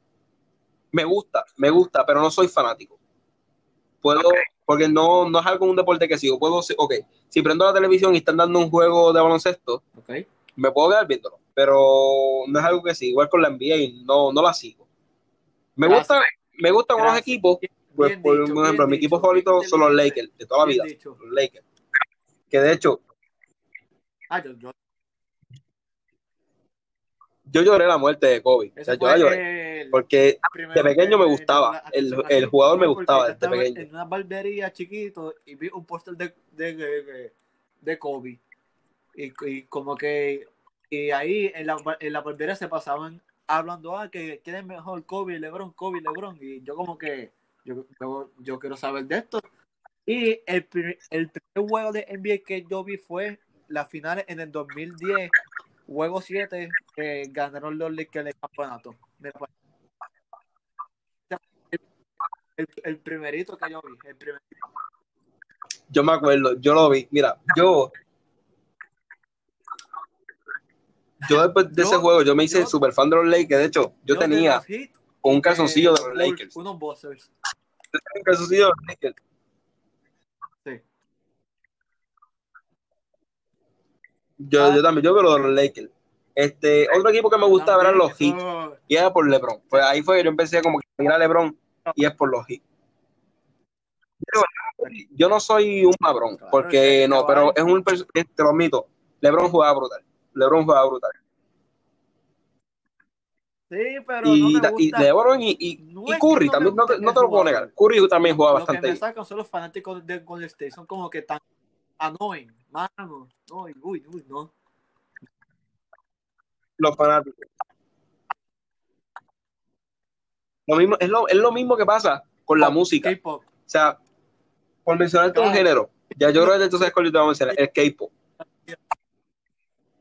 Me gusta, me gusta, pero no soy fanático. Puedo, porque no, no es algo un deporte que sigo. Puedo, ok, si prendo la televisión y están dando un juego de baloncesto, ok me puedo quedar viéndolo, pero no es algo que sigo. Igual con la NBA, no, no la sigo. Me Gracias. gusta, me gustan unos Gracias. equipos, pues, por dicho, ejemplo, mi dicho, equipo favorito son los Lakers, de toda la vida. dicho. Los Lakers. Que de hecho, Ah, yo, yo- yo lloré la muerte de Kobe. O sea, Ese yo la fue lloré. el Porque de pequeño que me gustaba. El, el jugador me gustaba desde pequeño. En una barbería chiquito y vi un póster de, de, de, de Kobe. Y, y como que y ahí en la, en la barbería se pasaban hablando, ah, que quién es mejor, Kobe, Lebron, Kobe, Lebron. Y yo como que, yo, yo, yo quiero saber de esto. Y el, el primer juego de NBA que yo vi fue las finales en el 2010, juego 7, que ganaron los Lakers el campeonato. El, el primerito que yo vi, el Yo me acuerdo, yo lo vi. Mira, yo. Yo después de Yo- ese juego, yo me hice super fan de los Lakers. De hecho, yo tenía un y calzoncillo de los Lakers. Unos. Sí. Yo, Ah. yo también, yo veo los Lakers. Este, otro equipo que me gustaba eran los Heat. Y era por LeBron. Pues ahí fue que yo empecé como que a mirar a LeBron y es por los Heat. Yo, no soy un cabrón, Claro, porque no, pero es un te lo admito. LeBron jugaba brutal. LeBron jugaba brutal. Sí, pero Y, no me y gusta. LeBron y, y, No y es Curry no también, no no te lo puedo negar. Curry también jugaba Lo que bastante me sacan son los fanáticos de Golden State, son como que tan annoying, mano. Uy, uy, uy, no. Los fanáticos. Lo mismo, es, lo, es lo mismo que pasa con la música. K-pop. O sea, por mencionarte un Claro. género, ya yo creo que tú sabes cuál te voy a mencionar, el K-pop.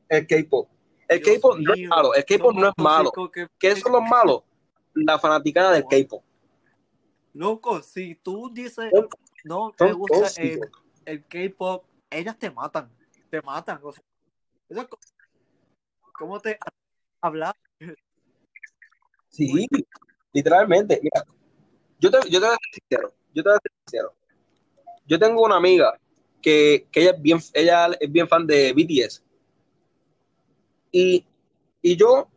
El K-pop. El K-pop no es malo, el K-pop no es malo. que- ¿Qué son los malos? La fanaticada del K-pop. Loco, si tú dices, no me gusta el, K-pop, ellas te matan, te matan. O sea, es ¿Cómo te hablas? Sí, literalmente. Mira, yo te, yo te voy a ser sincero. Yo te voy a ser sincero. Yo tengo una amiga que, que ella, es bien, ella es bien fan de BTS. Y, y yo,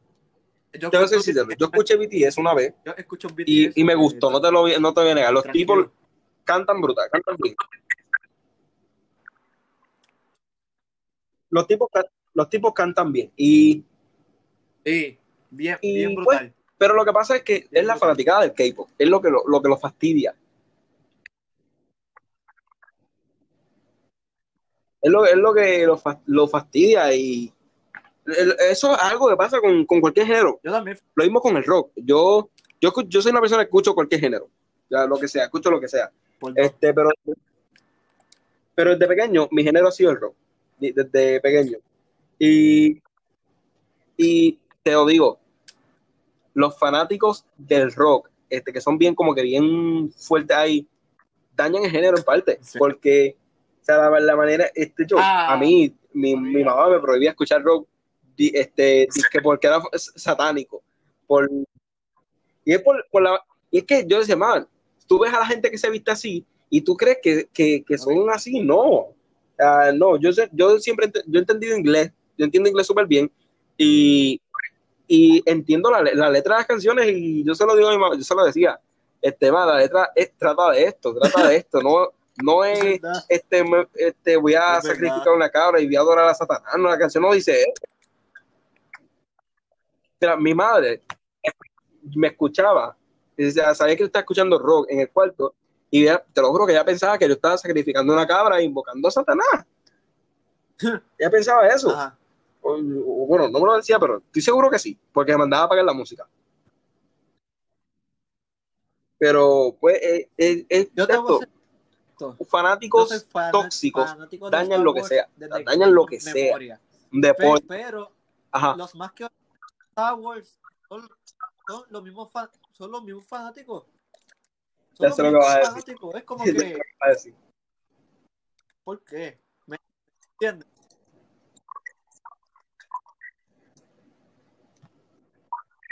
Yo, escucho- yo escuché BTS una vez yo escucho y, BTS, y me gustó, no te lo, voy- no te voy a negar. Los tranquilo. tipos cantan brutal, cantan bien. Los tipos, los tipos cantan bien. Y, Sí, bien, Y, bien pues, brutal. pero lo que pasa es que es la fanaticada del K-pop, es lo que lo, lo que lo fastidia. Es lo, es lo que lo, lo fastidia y eso es algo que pasa con, con cualquier género. Yo también, Lo mismo con el rock. Yo, yo, yo soy una persona que escucho cualquier género, ya, lo que sea, escucho lo que sea. Este, pero, pero desde pequeño, mi género ha sido el rock, de- desde pequeño. Y, y te lo digo, los fanáticos del rock, este, que son bien como que bien fuertes ahí, dañan el género en parte, Sí. porque o sea, la, la manera, este, yo, Ah, a mí, mi, mi mamá me prohibía escuchar rock, este, que porque era satánico, por, y es por, por la, y es que yo decía, man, tú ves a la gente que se viste así y tú crees que, que, que son así, no, Ah, no, yo, yo siempre, yo he entendido inglés, yo entiendo inglés súper bien y, y entiendo la, la letra de las canciones y yo se lo digo a mi mamá, yo se lo decía, este, ma, la letra es, trata de esto, trata de esto, no, no Es es, verdad. este, me- este, voy a Es verdad. sacrificar una cabra y voy a adorar a Satanás, no, la canción no dice eso. Mira, mi madre me escuchaba, sabía que estaba escuchando rock en el cuarto, y ella- te lo juro que ella pensaba que yo estaba sacrificando una cabra e invocando a Satanás. Ella pensaba eso. Ajá. O- o- bueno, no me lo decía, pero estoy seguro que sí, porque me mandaba a pagar la música. Pero, pues, eh, eh, eh, Yo esto. Yo fanáticos tóxicos fanático dañan lo que sea, dañan lo que sea. memoria. deporte. Pero Ajá. los más que Star Wars son, son los mismos fa- son los mismos fanáticos. Son Ya los sé lo que mismos vas a decir. fanáticos. Es como que. ¿por qué? ¿Me entiendes?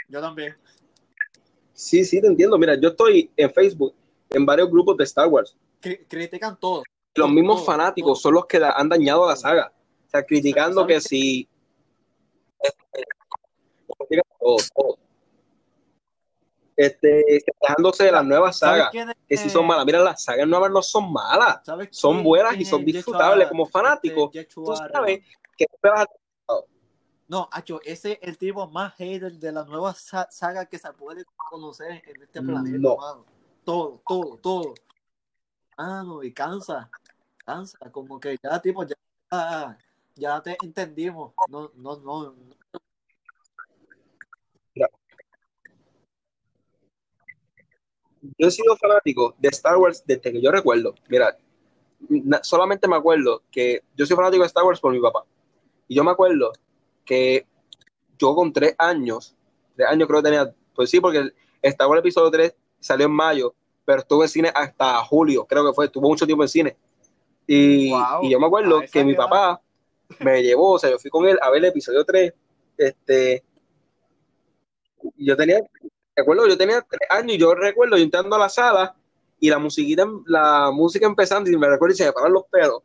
Yo también. Sí, sí, te entiendo. Mira, yo estoy en Facebook en varios grupos de Star Wars. Cri- critican todo. Los mismos Todo, fanáticos son los que han dañado la saga. O sea, criticando ¿Sabes que si. Todo, todo. Este, quejándose de las nuevas ¿Sabes sagas, que si son eh, malas. Mira, las sagas nuevas no son malas, ¿sabes son buenas y son es disfrutables como este, Tú Yeshua sabes que no te No, Acho, ese es el tipo más hater de la nueva saga que se puede conocer en este planeta, no. Todo, todo, todo. Ah, no, y cansa, cansa, como que ya, tipo, ya, ya te entendimos. No, no, no. Yo he sido fanático de Star Wars desde que yo recuerdo. Mira, solamente me acuerdo que yo soy fanático de Star Wars por mi papá. Y yo me acuerdo que yo con tres años, tres años creo que tenía, pues sí, porque Star Wars episodio 3 salió en mayo, pero estuvo en cine hasta julio, creo que fue, estuvo mucho tiempo en cine. Y, yo me acuerdo que mi papá me llevó, o sea, yo fui con él a ver el episodio 3, este, yo tenía, recuerdo, yo tenía tres años y yo recuerdo yo entrando a la sala y la musiquita, la música empezando y me recuerdo y se me paran los pelos,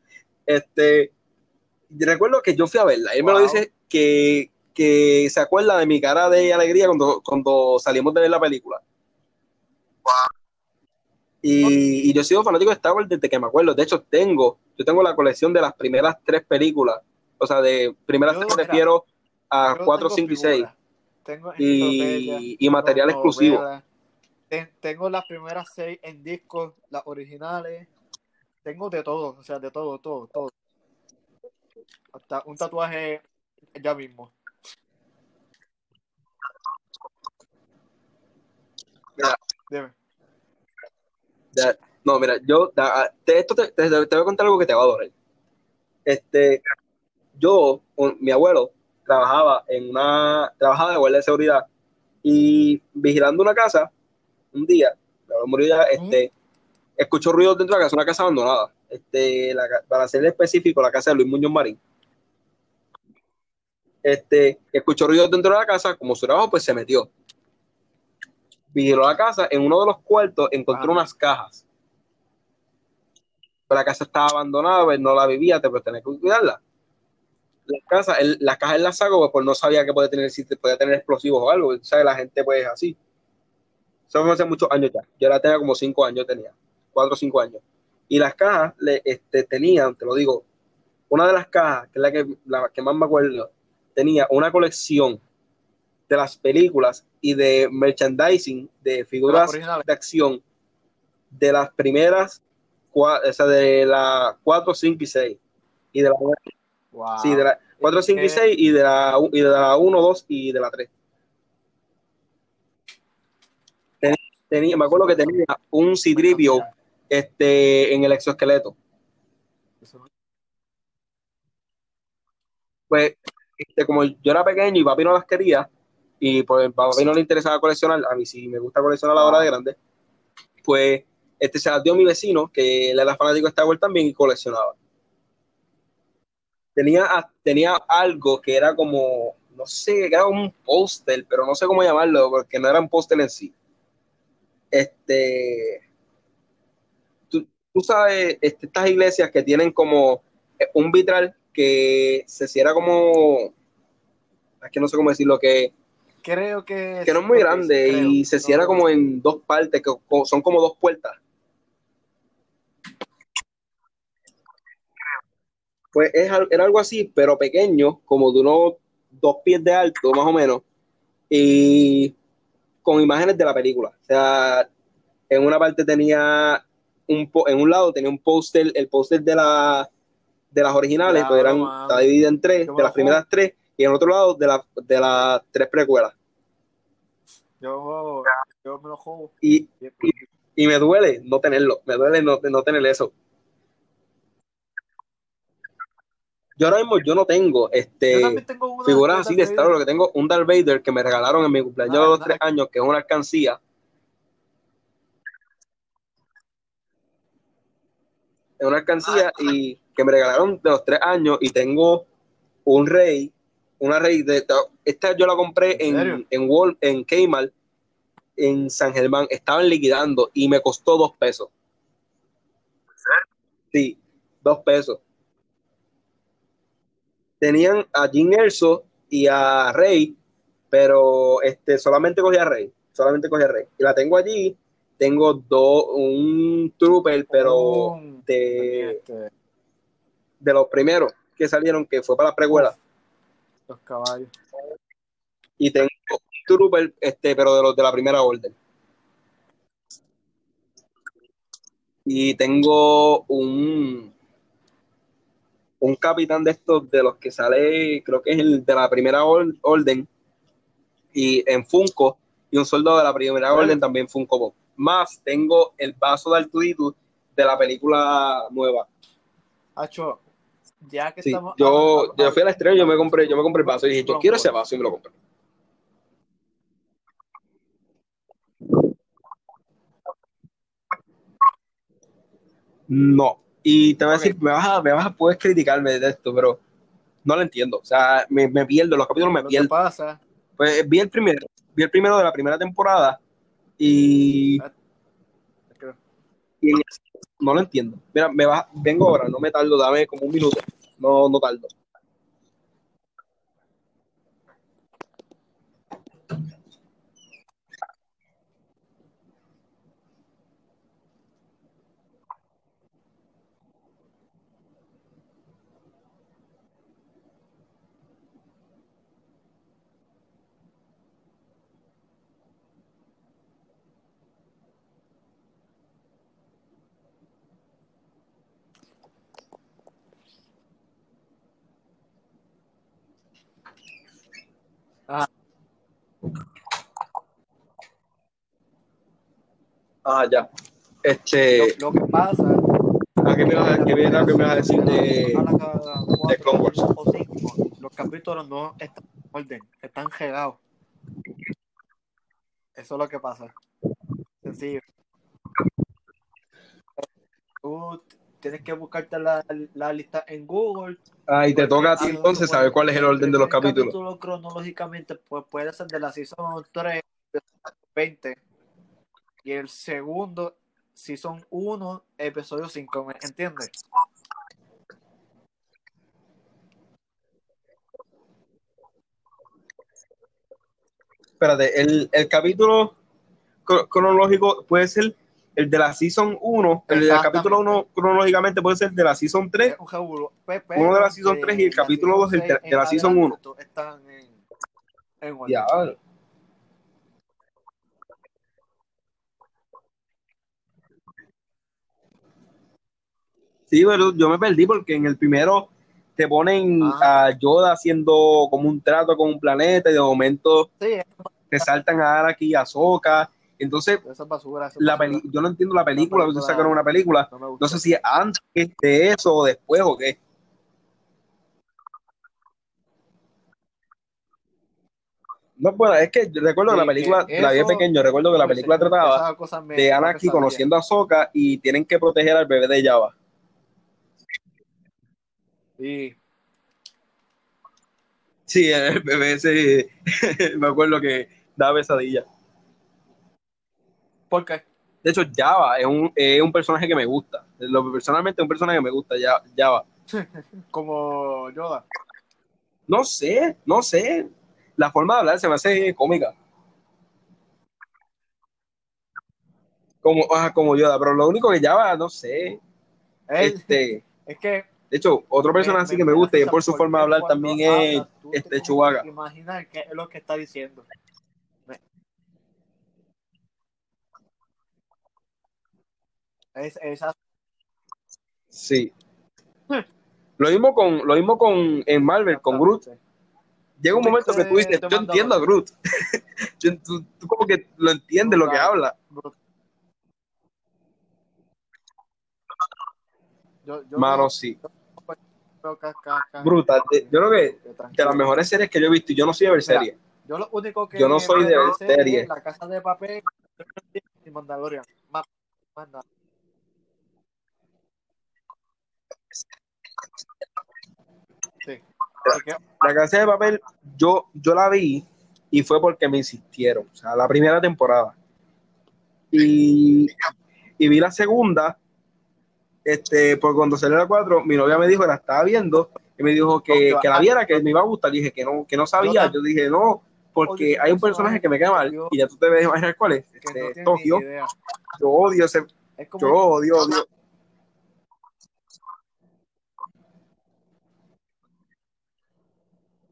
este, recuerdo que yo fui a verla. Él me lo dice que, que, se acuerda de mi cara de alegría cuando, cuando salimos de ver la película. Y, y, yo he sido fanático de Star Wars desde que me acuerdo. De hecho, tengo, yo tengo la colección de las primeras tres películas. O sea, de primeras tres me refiero a 4, 5 y 6. Tengo y, y material exclusivo. Tengo las primeras seis en discos, las originales. Tengo de todo, o sea, de todo, todo, todo. Hasta un tatuaje ya mismo. Mira. no, mira, yo te, esto te, te, voy a contar algo que te va a doler. Este, yo, mi abuelo trabajaba en una, trabajaba de guardia de seguridad y vigilando una casa, un día, murió ya, este, escuchó ruido dentro de la casa, una casa abandonada. Este, para ser específico, la casa de Luis Muñoz Marín este, escuchó ruido dentro de la casa, como su trabajo, pues se metió. Vigiló la casa, en uno de los cuartos encontró ah. unas cajas. Pero la casa estaba abandonada, pues no la vivía, te pues tenés que cuidarla. La casa, las cajas en la sacó, pues, no sabía que podía tener, si podía tener explosivos o algo, ¿sabes? La gente pues así. Eso fue hace muchos años ya. Yo la tenía como cinco años, tenía, cuatro o cinco años. Y las cajas le, este, tenían, te lo digo, una de las cajas, que es la que, la que más me acuerdo, tenía una colección de las películas y de merchandising de figuras de acción de las primeras, o sea, de la 4, 5 y 6. Y de la, sí, de la 4, 5 y 6 y de la, y de la 1, 2 y de la 3. Tenía, me acuerdo que tenía un citripio este, en el exoesqueleto. Pues este, como yo era pequeño y papi no las quería, y pues papi no le interesaba coleccionar, a mí sí me gusta coleccionar la hora de grande, pues este se las dio a mi vecino, que él era fanático de Star Wars también y coleccionaba. Tenía, tenía algo que era como, no sé, era un póster, pero no sé cómo llamarlo, porque no era un póster en sí. Este, tú, tú sabes, este, estas iglesias que tienen como un vitral que se cierra como, es que no sé cómo decirlo, que creo que, que no es muy grande y se cierra como en dos partes, que son como dos puertas. Pues es, era algo así, pero pequeño, como de unos dos pies de alto, más o menos, y con imágenes de la película. O sea, en una parte tenía un en un lado tenía un póster, el póster de la de las originales, pues eran, está dividida en tres, de las primeras tres, y en otro lado de, la, de las tres precuelas. Yo, yo me lo juego. Y, y, me duele no tenerlo, me duele no, no tener eso. Yo ahora mismo yo no tengo este figuras así de Star Wars, lo que tengo un Darth Vader que me regalaron en mi cumpleaños de los tres años, que es una alcancía. Es una alcancía y que me regalaron de los tres años y tengo un rey, una rey de esta yo la compré en, en, Wall, en Kmart en San Germán, estaban liquidando y me costó dos pesos. Sí, dos pesos. Tenían a Jim Erso y a Rey, pero este solamente cogí a Rey, solamente cogí a Rey. Y la tengo allí, tengo dos, un trooper, pero oh, de, este de los primeros que salieron, que fue para la precuela. Los caballos. Y tengo un trooper, este, pero de los de la primera orden. Y tengo un un capitán de estos de los que sale, creo que es el de la primera or- orden, y en Funko, y un soldado de la primera orden también Funko Pop. Más tengo el vaso de Arturito de la película nueva. Hacho, ya que Sí, estamos. yo, yo fui al estreno, yo me compré, yo me compré el vaso y dije, yo quiero ese vaso y me lo compré. No. Y te voy a decir, me vas a, me vas a, puedes criticarme de esto, pero no lo entiendo. O sea, me, me pierdo, los capítulos me pierdo. pasa, Pues vi el primero, vi el primero de la primera temporada y, que- y no lo entiendo. Mira, me va, vengo ahora, no me tardo, dame como un minuto. No, no tardo. Ah, ya. Este, lo, lo que pasa. ah, ¿qué me vas a, qué me- qué me vas a decir de, de Clone Wars? los capítulos no están en orden, están regados. Eso es lo que pasa. Sencillo. Tú tienes que buscarte la, la lista en Google. Ah, y te toca a ti entonces saber cuál es el orden de los capítulos. capítulo cronológicamente pues, puede ser de la season 3, 20. Y el segundo, season 1, episodio 5, ¿me entiendes? Espérate, el, el capítulo cro- cronológico puede ser el de la Season 1, el del capítulo 1 cronológicamente puede ser de la Season 3 Es un revolú. Pe- Uno de la season tres y el capítulo season dos el de- seis de la season adelante, uno. to- Están en, en Sí, pero yo me perdí porque en el primero te ponen a Yoda haciendo como un trato con un planeta y de momento Sí, te saltan a Araki y a Sokka. Entonces, basura. la peli- yo no entiendo la película, sacaron una película. No sé si es antes de eso o después o qué. No, bueno, es que yo recuerdo que la Sí, película, que la vi pequeño, recuerdo que la película trataba cosas me- de pesadilla. conociendo a Sokka y tienen que proteger al bebé de Java. Sí. Sí, el bebé ese, me acuerdo que da pesadilla. ¿Por qué? De hecho, Java es un, es un personaje que me gusta. Lo- personalmente es un personaje que me gusta, Java. Como Yoda. No sé, no sé. La forma de hablar se me hace cómica. Como, ajá, como Yoda, pero lo único que Java, no sé. Él- Este, es que de hecho, otro personaje así que me gusta y por su forma de hablar también es este Chewbacca. Imaginar qué es lo que está diciendo. Es, esa Sí. Lo mismo con, lo mismo con en Marvel, con Groot. Llega un ¿Tú momento que tú dices, The yo entiendo a Groot. Yo- tú, tú como que lo entiendes lo que Brutal. habla. Yo, yo Mano, sí. De- Yo creo que de las mejores series que yo he visto, y yo no soy de ver series. Yo lo único que Yo no soy de ver series. es La Casa de Papel y Mandalorian. Más, más nada. Sí. Porque La casa de papel, yo, yo la vi y fue porque me insistieron. O sea, la primera temporada. Y, y vi la segunda, este, por cuando salió la 4, mi novia me dijo que la estaba viendo y me dijo que, que la viera, que me iba a gustar. Dije que no, que no sabía. Yo dije, no, porque hay un personaje que me cae mal y ya tú te ves imaginar cuál es. Este, Tokio. Yo odio ese, yo odio, odio.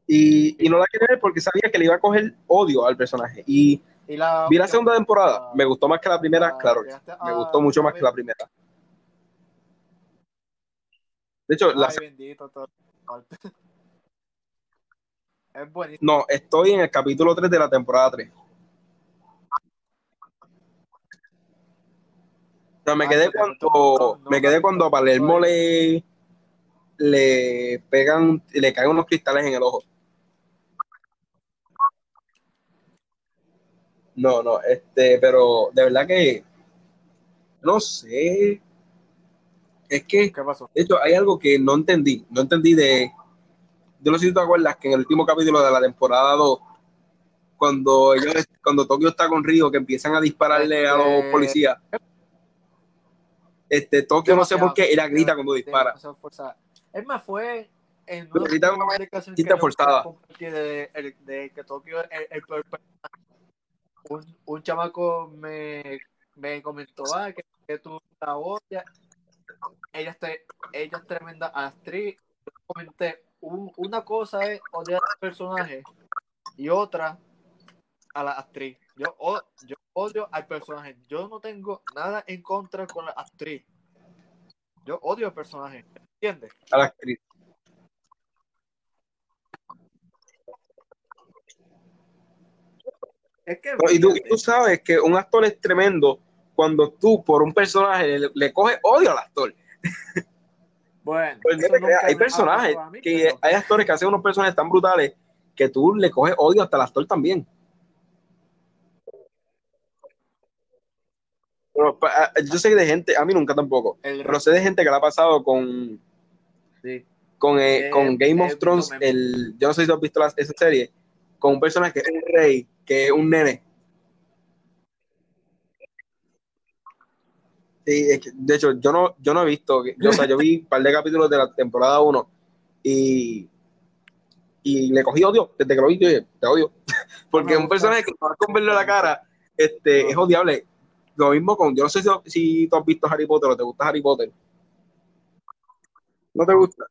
Y y no la quería ver porque sabía que le iba a coger odio al personaje. Y, Y la, vi la segunda temporada, ah, me gustó más que la primera, ah, claro, me gustó mucho más que la primera. De hecho, la Ay, bendito, todo. Es buenísimo. No, estoy en el capítulo 3 de la temporada 3. O sea, me Ah, quedé cuando, no me la quedé cuando a Palermo le, le pegan, le caen unos cristales en el ojo. No, no, este, pero de verdad que no sé. Es que, ¿Qué pasó? de hecho, hay algo que no entendí. No entendí de. Yo no sé si te acuerdas que en el último capítulo de la temporada 2, cuando ellos, cuando Tokio está con Río, que empiezan a dispararle a los Este- policías. Este, Tokio no sé por qué, ella grita cuando dispara. Es más, fue en Pero grita una yo forzada. de, que Tokio el, un, un chamaco me, me comentó ah, que, que tú la odias. Ella, este- ella es tremenda actriz. Yo comenté, un- una cosa es odiar al personaje y otra a la actriz. Yo, o- yo odio al personaje. Yo no tengo nada en contra con la actriz. Yo odio al personaje. ¿Entiendes? A la actriz. Es que. No, y, tú, y tú sabes que un actor es tremendo cuando tú, por un personaje, le, le coges odio al actor. Bueno, Pues hay personajes, mí, que pero- hay actores que hacen unos personajes tan brutales que tú le coges odio hasta al actor también. Pero, pa- a- yo sé de gente, a mí nunca tampoco, El- pero sé de gente que le ha pasado con, sí. con, eh, Eh, con Game of Thrones, el, yo no sé si tú has visto la- esa serie, con un personaje que es un rey, que es un nene. Sí, es que, de hecho, yo no, yo no he visto, yo, o sea, yo vi un par de capítulos de la temporada 1 y, y le cogí odio, desde que lo vi, yo dije, te odio. Porque un personaje que vas con verlo a la cara, este, No. es odiable. Lo mismo con, yo no sé si, si tú has visto Harry Potter o te gusta Harry Potter. ¿No te gusta?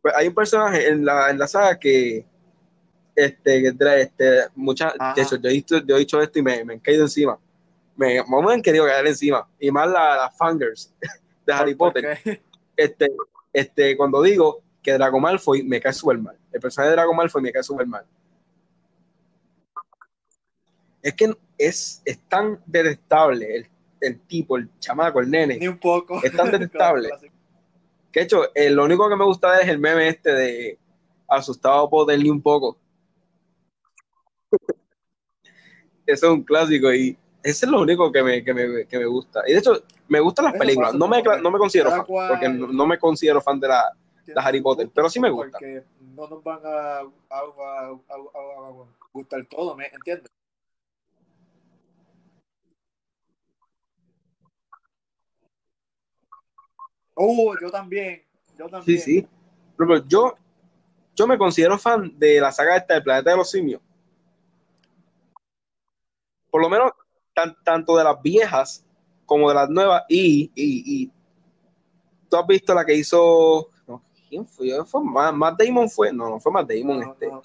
Pues hay un personaje en la, en la saga que, este, que trae, este, muchas, de hecho, yo he, visto, yo he dicho esto y me, me han caído encima. Me, me han querido caer encima. Y más las la fangirls de Harry ¿Por- Potter. qué? Este, este, cuando digo que Draco Malfoy me cae súper mal. El personaje de Draco Malfoy me cae súper mal. Es que es, es tan detestable el, el tipo, el chamaco, el nene. Ni un poco. Es tan detestable. Que de hecho, eh, lo único que me gusta es el meme este de asustado Potter ni un poco. Eso es un clásico y ese es lo único que me, que me, que me gusta. Y de hecho, me gustan las películas. No me, no me considero fan, porque no, me considero fan de la... Harry Potter, pero sí me gusta. Porque no nos van a, a- a- a- gustar todo, ¿me entiendes? Oh, yo también. Yo Sí, también. sí. Por ejemplo, yo, yo me considero fan de la saga esta del planeta de los simios. Por lo menos, tan- tanto de las viejas como de las nuevas. Y, y, y tú has visto la que hizo. no, ¿Quién fue? ¿Fue Matt, Matt Damon? fue No, no fue Matt Damon. No, este. no,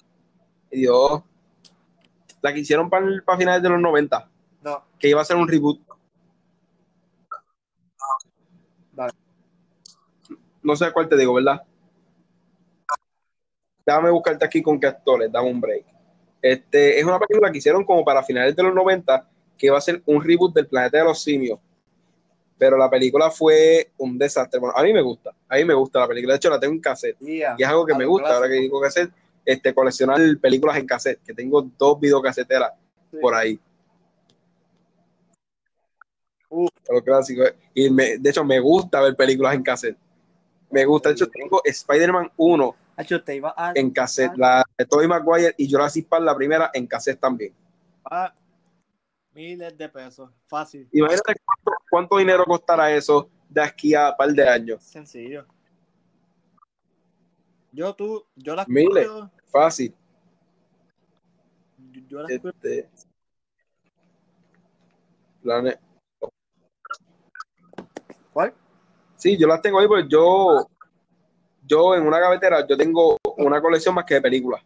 Dios. La que hicieron para, para finales de los 90, no. que iba a ser un reboot. No sé cuál te digo, ¿verdad? Déjame buscarte aquí con qué actores, dame un break. Este, es una película que hicieron como para finales de los 90, que iba a ser un reboot del planeta de los simios. Pero la película fue un desastre. Bueno, a mí me gusta, a mí me gusta la película. De hecho, la tengo en cassette. Yeah. Y es algo que me gusta, ahora que digo cassette, este, coleccionar películas en cassette, que tengo dos videocaseteras Sí. por ahí. Uf. Lo clásico. Y me- de hecho, me gusta ver películas en cassette. Me gusta. De hecho, tengo Spider-Man 1 Hacho, te iba a en cassette. La de Tobey Maguire y Jurassic Park, la primera, en cassette también. pagar miles de pesos. Fácil. Imagínate cuánto, cuánto dinero costará eso de aquí a un par de años. Sencillo. Yo, tú, yo las Miles. cuido, Fácil. yo- yo las cuido. Este, plane- ¿Cuál? Sí, yo las tengo ahí, pues yo, yo en una gavetera, yo tengo una colección más que de películas.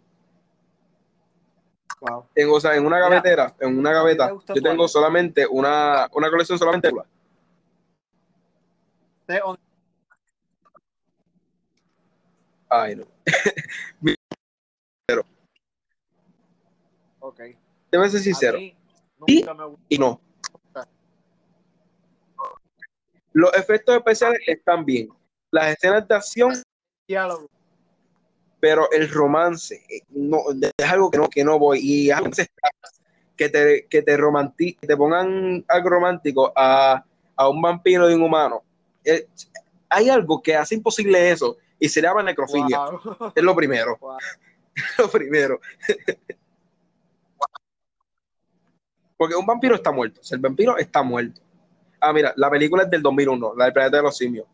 Wow. En, o sea, en una gavetera, en una ¿a ti gaveta, yo tengo cuál? solamente una, una colección solamente de Ay, no. Ok. Debe ser sincero. mí gustó. Y no. Los efectos especiales están bien. Las escenas de acción, Diálogo. Pero el romance eh, no, es algo que no, que no voy. Y a veces que te, que te, romanti- que te pongan algo romántico a, a un vampiro y un humano. Eh, hay algo que hace imposible eso y se llama necrofilia. Wow. Es lo primero. Wow. lo primero. Porque un vampiro está muerto. O sea, el vampiro está muerto. Ah, mira, la película es del 2001, la del planeta de los simios.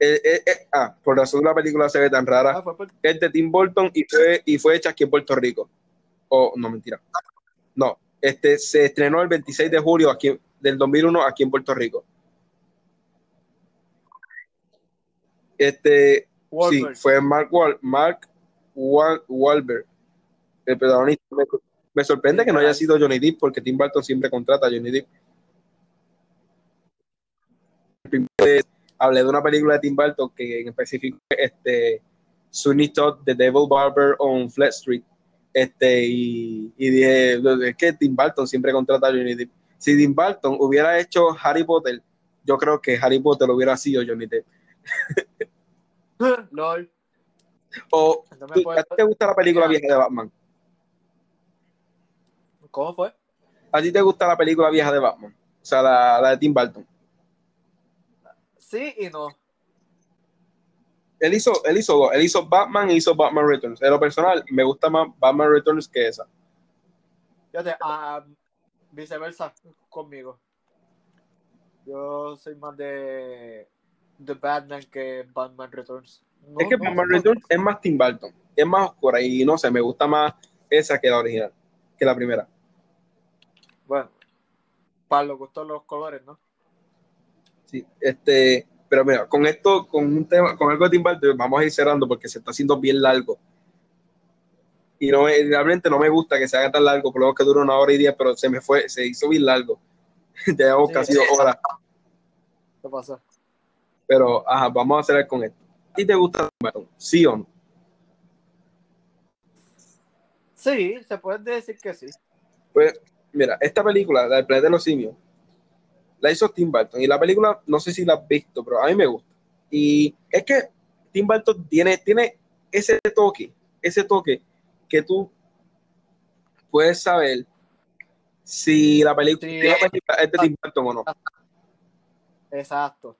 Eh, eh, eh, ah, por razón la película se ve tan rara. Ah, por- Es de Tim Burton y fue, y fue hecha aquí en Puerto Rico. O, no, mentira. No, este se estrenó el 26 de julio aquí, del 2001 aquí en Puerto Rico. Este, Wahlberg. Sí, fue Mark, Wal Mark Wahlberg, el protagonista. Me, me sorprende que no haya sido Johnny Depp, porque Tim Burton siempre contrata a Johnny Depp. Hablé de una película de Tim Burton que en específico este Sweeney Todd, The Devil Barber on Flat Street. Este, y, y dije, es que Tim Burton siempre contrata a Johnny Depp. Si Tim Burton hubiera hecho Harry Potter, yo creo que Harry Potter hubiera sido Johnny Depp. LOL. O, No me ¿tú- puedo- ¿A ti te gusta la película vieja de Batman? ¿Cómo fue? ¿A ti te gusta la película vieja de Batman? O sea, la, la de Tim Burton. Sí y no. Él hizo, él hizo dos. Él hizo Batman y hizo Batman Returns. En lo personal, me gusta más Batman Returns que esa. Fíjate, ah, viceversa conmigo. Yo soy más de The Batman que Batman Returns. No, es que no, Batman no. Returns es más Tim Burton. Es más oscura y no sé, me gusta más esa que la original, que la primera. Bueno, para los gustos los colores, ¿no? Sí, este, pero mira, con esto, con un tema, con algo de Tim Burton, vamos a ir cerrando porque se está haciendo bien largo. Y no, me- realmente no me gusta que se haga tan largo, por lo menos que dure una hora y diez, pero se me fue, se hizo bien largo. Ya llevamos Sí, casi dos horas. ¿Qué pasa? Pero, ajá, vamos a cerrar con esto. ¿A ti te gusta Tim Burton? ¿Sí o no? Sí, se puede decir que sí. Pues, mira, esta película, la del planeta de los simios, la hizo Tim Burton. Y la película, no sé si la has visto, pero a mí me gusta. Y es que Tim Burton tiene, tiene ese toque, ese toque que tú puedes saber si la película, Sí. si la película es de Tim Burton o no. Exacto.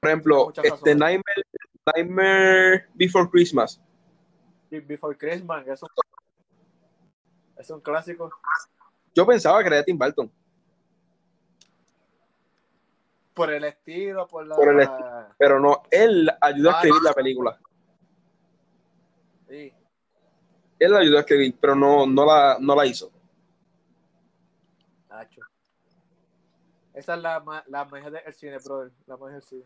Por ejemplo, este. Nightmare, Nightmare Before Christmas. Before Christmas, es un, es un clásico. Yo pensaba que era de Tim Burton. Por el estilo, por la. Por el Pero no, él ayudó a escribir no. la película. Sí, Él la ayudó a escribir, pero no, no, la, no la hizo. Nacho. Esa es la, la magia del cine, brother. La magia del cine.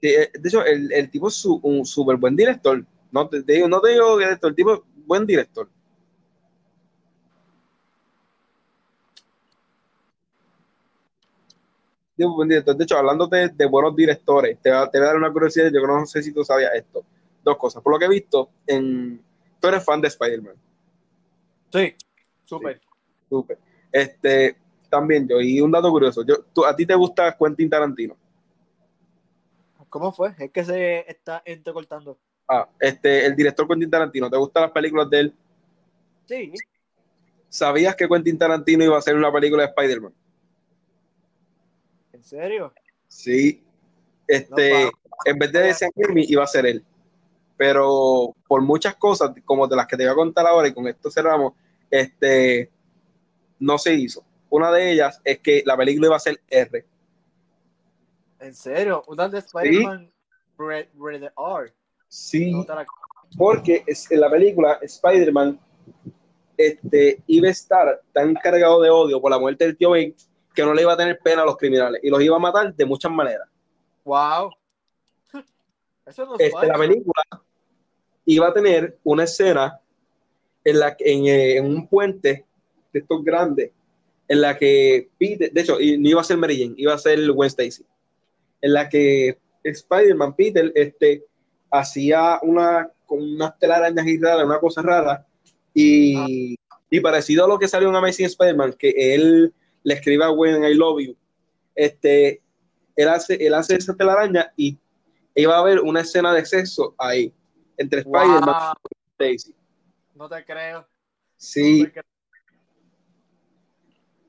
Sí, eh, de hecho, el, el tipo es su- un súper buen director. No te, te digo, no te digo director, el tipo es buen director. Director. De hecho, hablando de, buenos directores, te, va- te voy a dar una curiosidad. Yo no sé si tú sabías esto. Dos cosas. Por lo que he visto, en, tú eres fan de Spider-Man. Sí, súper. Súper. Este, también yo, y un dato curioso. Yo, tú, ¿A ti te gusta Quentin Tarantino? ¿Cómo fue? Es que se está entrecortando. Ah, este, el director Quentin Tarantino, ¿te gustan las películas de él? Sí, ¿Sabías que Quentin Tarantino iba a hacer una película de Spider-Man? ¿En serio? Sí. Este, No, en vez de Sam Raimi, iba a ser él. Pero por muchas cosas, como de las que te voy a contar ahora, y con esto cerramos, este, no se hizo. Una de ellas es que la película iba a ser R. ¿En serio? Una de Spider-Man Red, Red R. Sí, No te la- porque es, en la película Spider-Man este, iba a estar tan cargado de odio por la muerte del tío Ben que no le iba a tener pena a los criminales y los iba a matar de muchas maneras. Wow. Eso no Este, la película iba a tener una escena en la que- en, eh, en un puente de estos grandes en la que Peter, de hecho, y no iba a ser Mary Jane, iba a ser Gwen Stacy, en la que Spider-Man Peter este, hacía una con unas telarañas y raras, una cosa rara, y, y parecido a lo que salió en Amazing Spider-Man, que él le escribe a Gwen I love you, este, él hace, él hace esa telaraña y iba a haber una escena de sexo ahí, entre Spider-Man Wow. y Stacy. No te creo. Sí, No te creo.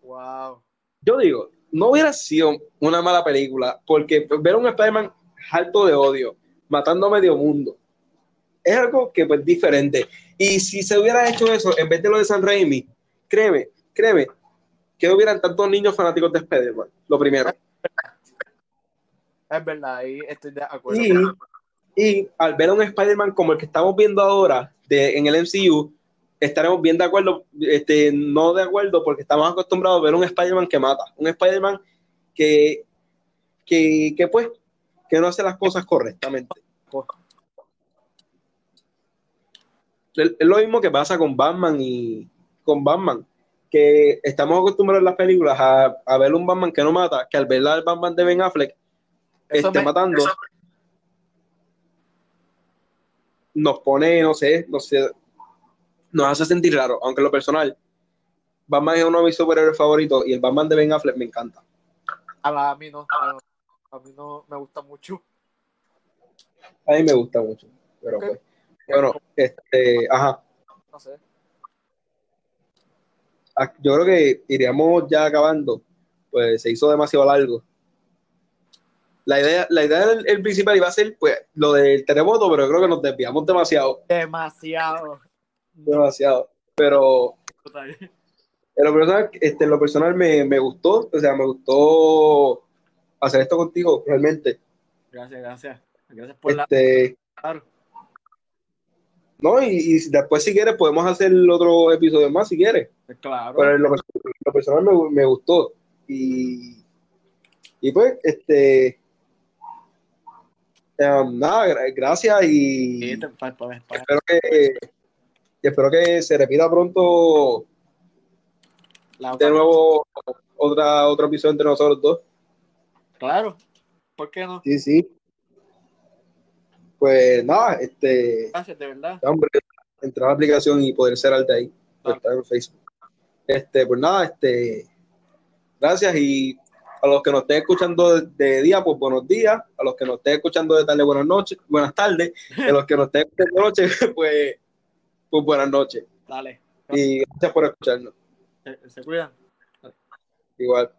Wow. yo digo, no hubiera sido una mala película, porque ver a un Spider-Man harto de odio, matando a medio mundo, es algo que pues diferente. Y si se hubiera hecho eso en vez de lo de San Raimi, créeme, créeme, que no hubieran tantos niños fanáticos de Spider-Man, lo primero. Es verdad, ahí estoy de acuerdo. Y, y al ver a un Spider-Man como el que estamos viendo ahora de, en el MCU, estaremos bien de acuerdo, este, no de acuerdo, porque estamos acostumbrados a ver un Spider-Man que mata, un Spider-Man que, que, que, pues, que no hace las cosas correctamente. Es es lo mismo que pasa con Batman y con Batman, que estamos acostumbrados en las películas a, a ver un Batman que no mata, que al ver al Batman de Ben Affleck Eso esté me- matando, eso- nos pone, no sé, no sé, nos hace sentir raro, aunque en lo personal, Batman es uno de mis superhéroes favoritos y el Batman de Ben Affleck me encanta. A, mí no. A, a mí no me gusta mucho. A mí me gusta mucho, pero pues, bueno, este, ajá, No sé. Yo creo que iríamos ya acabando, pues se hizo demasiado largo. La idea, la idea del el principal iba a ser, pues, lo del terremoto, pero yo creo que nos desviamos demasiado, Demasiado. demasiado, pero Total. En lo personal, este, en lo personal me, me gustó, o sea, me gustó hacer esto contigo, realmente. Gracias, gracias. Gracias por la. Este, Claro. no, y, y después si quieres podemos hacer otro episodio más, si quieres. Claro. Pero lo, lo personal me, me gustó. Y, y pues, este, em, nada, gra- gracias y Sí, te- espero que, espero que se repita pronto la- de nuevo otra, otro episodio entre nosotros dos. Claro. ¿Por qué no? Sí, sí. Pues nada, este, Gracias, de verdad. hombre, entrar a la aplicación y poder ser al de ahí, Claro. estar en Facebook. Este, pues nada, este, gracias y a los que nos estén escuchando de, día, pues buenos días, a los que nos estén escuchando de tarde, buenas noches, buenas tardes, a los que nos estén escuchando de noche, pues, pues buenas noches. Dale. Y gracias por escucharnos. Se, se cuidan. Igual.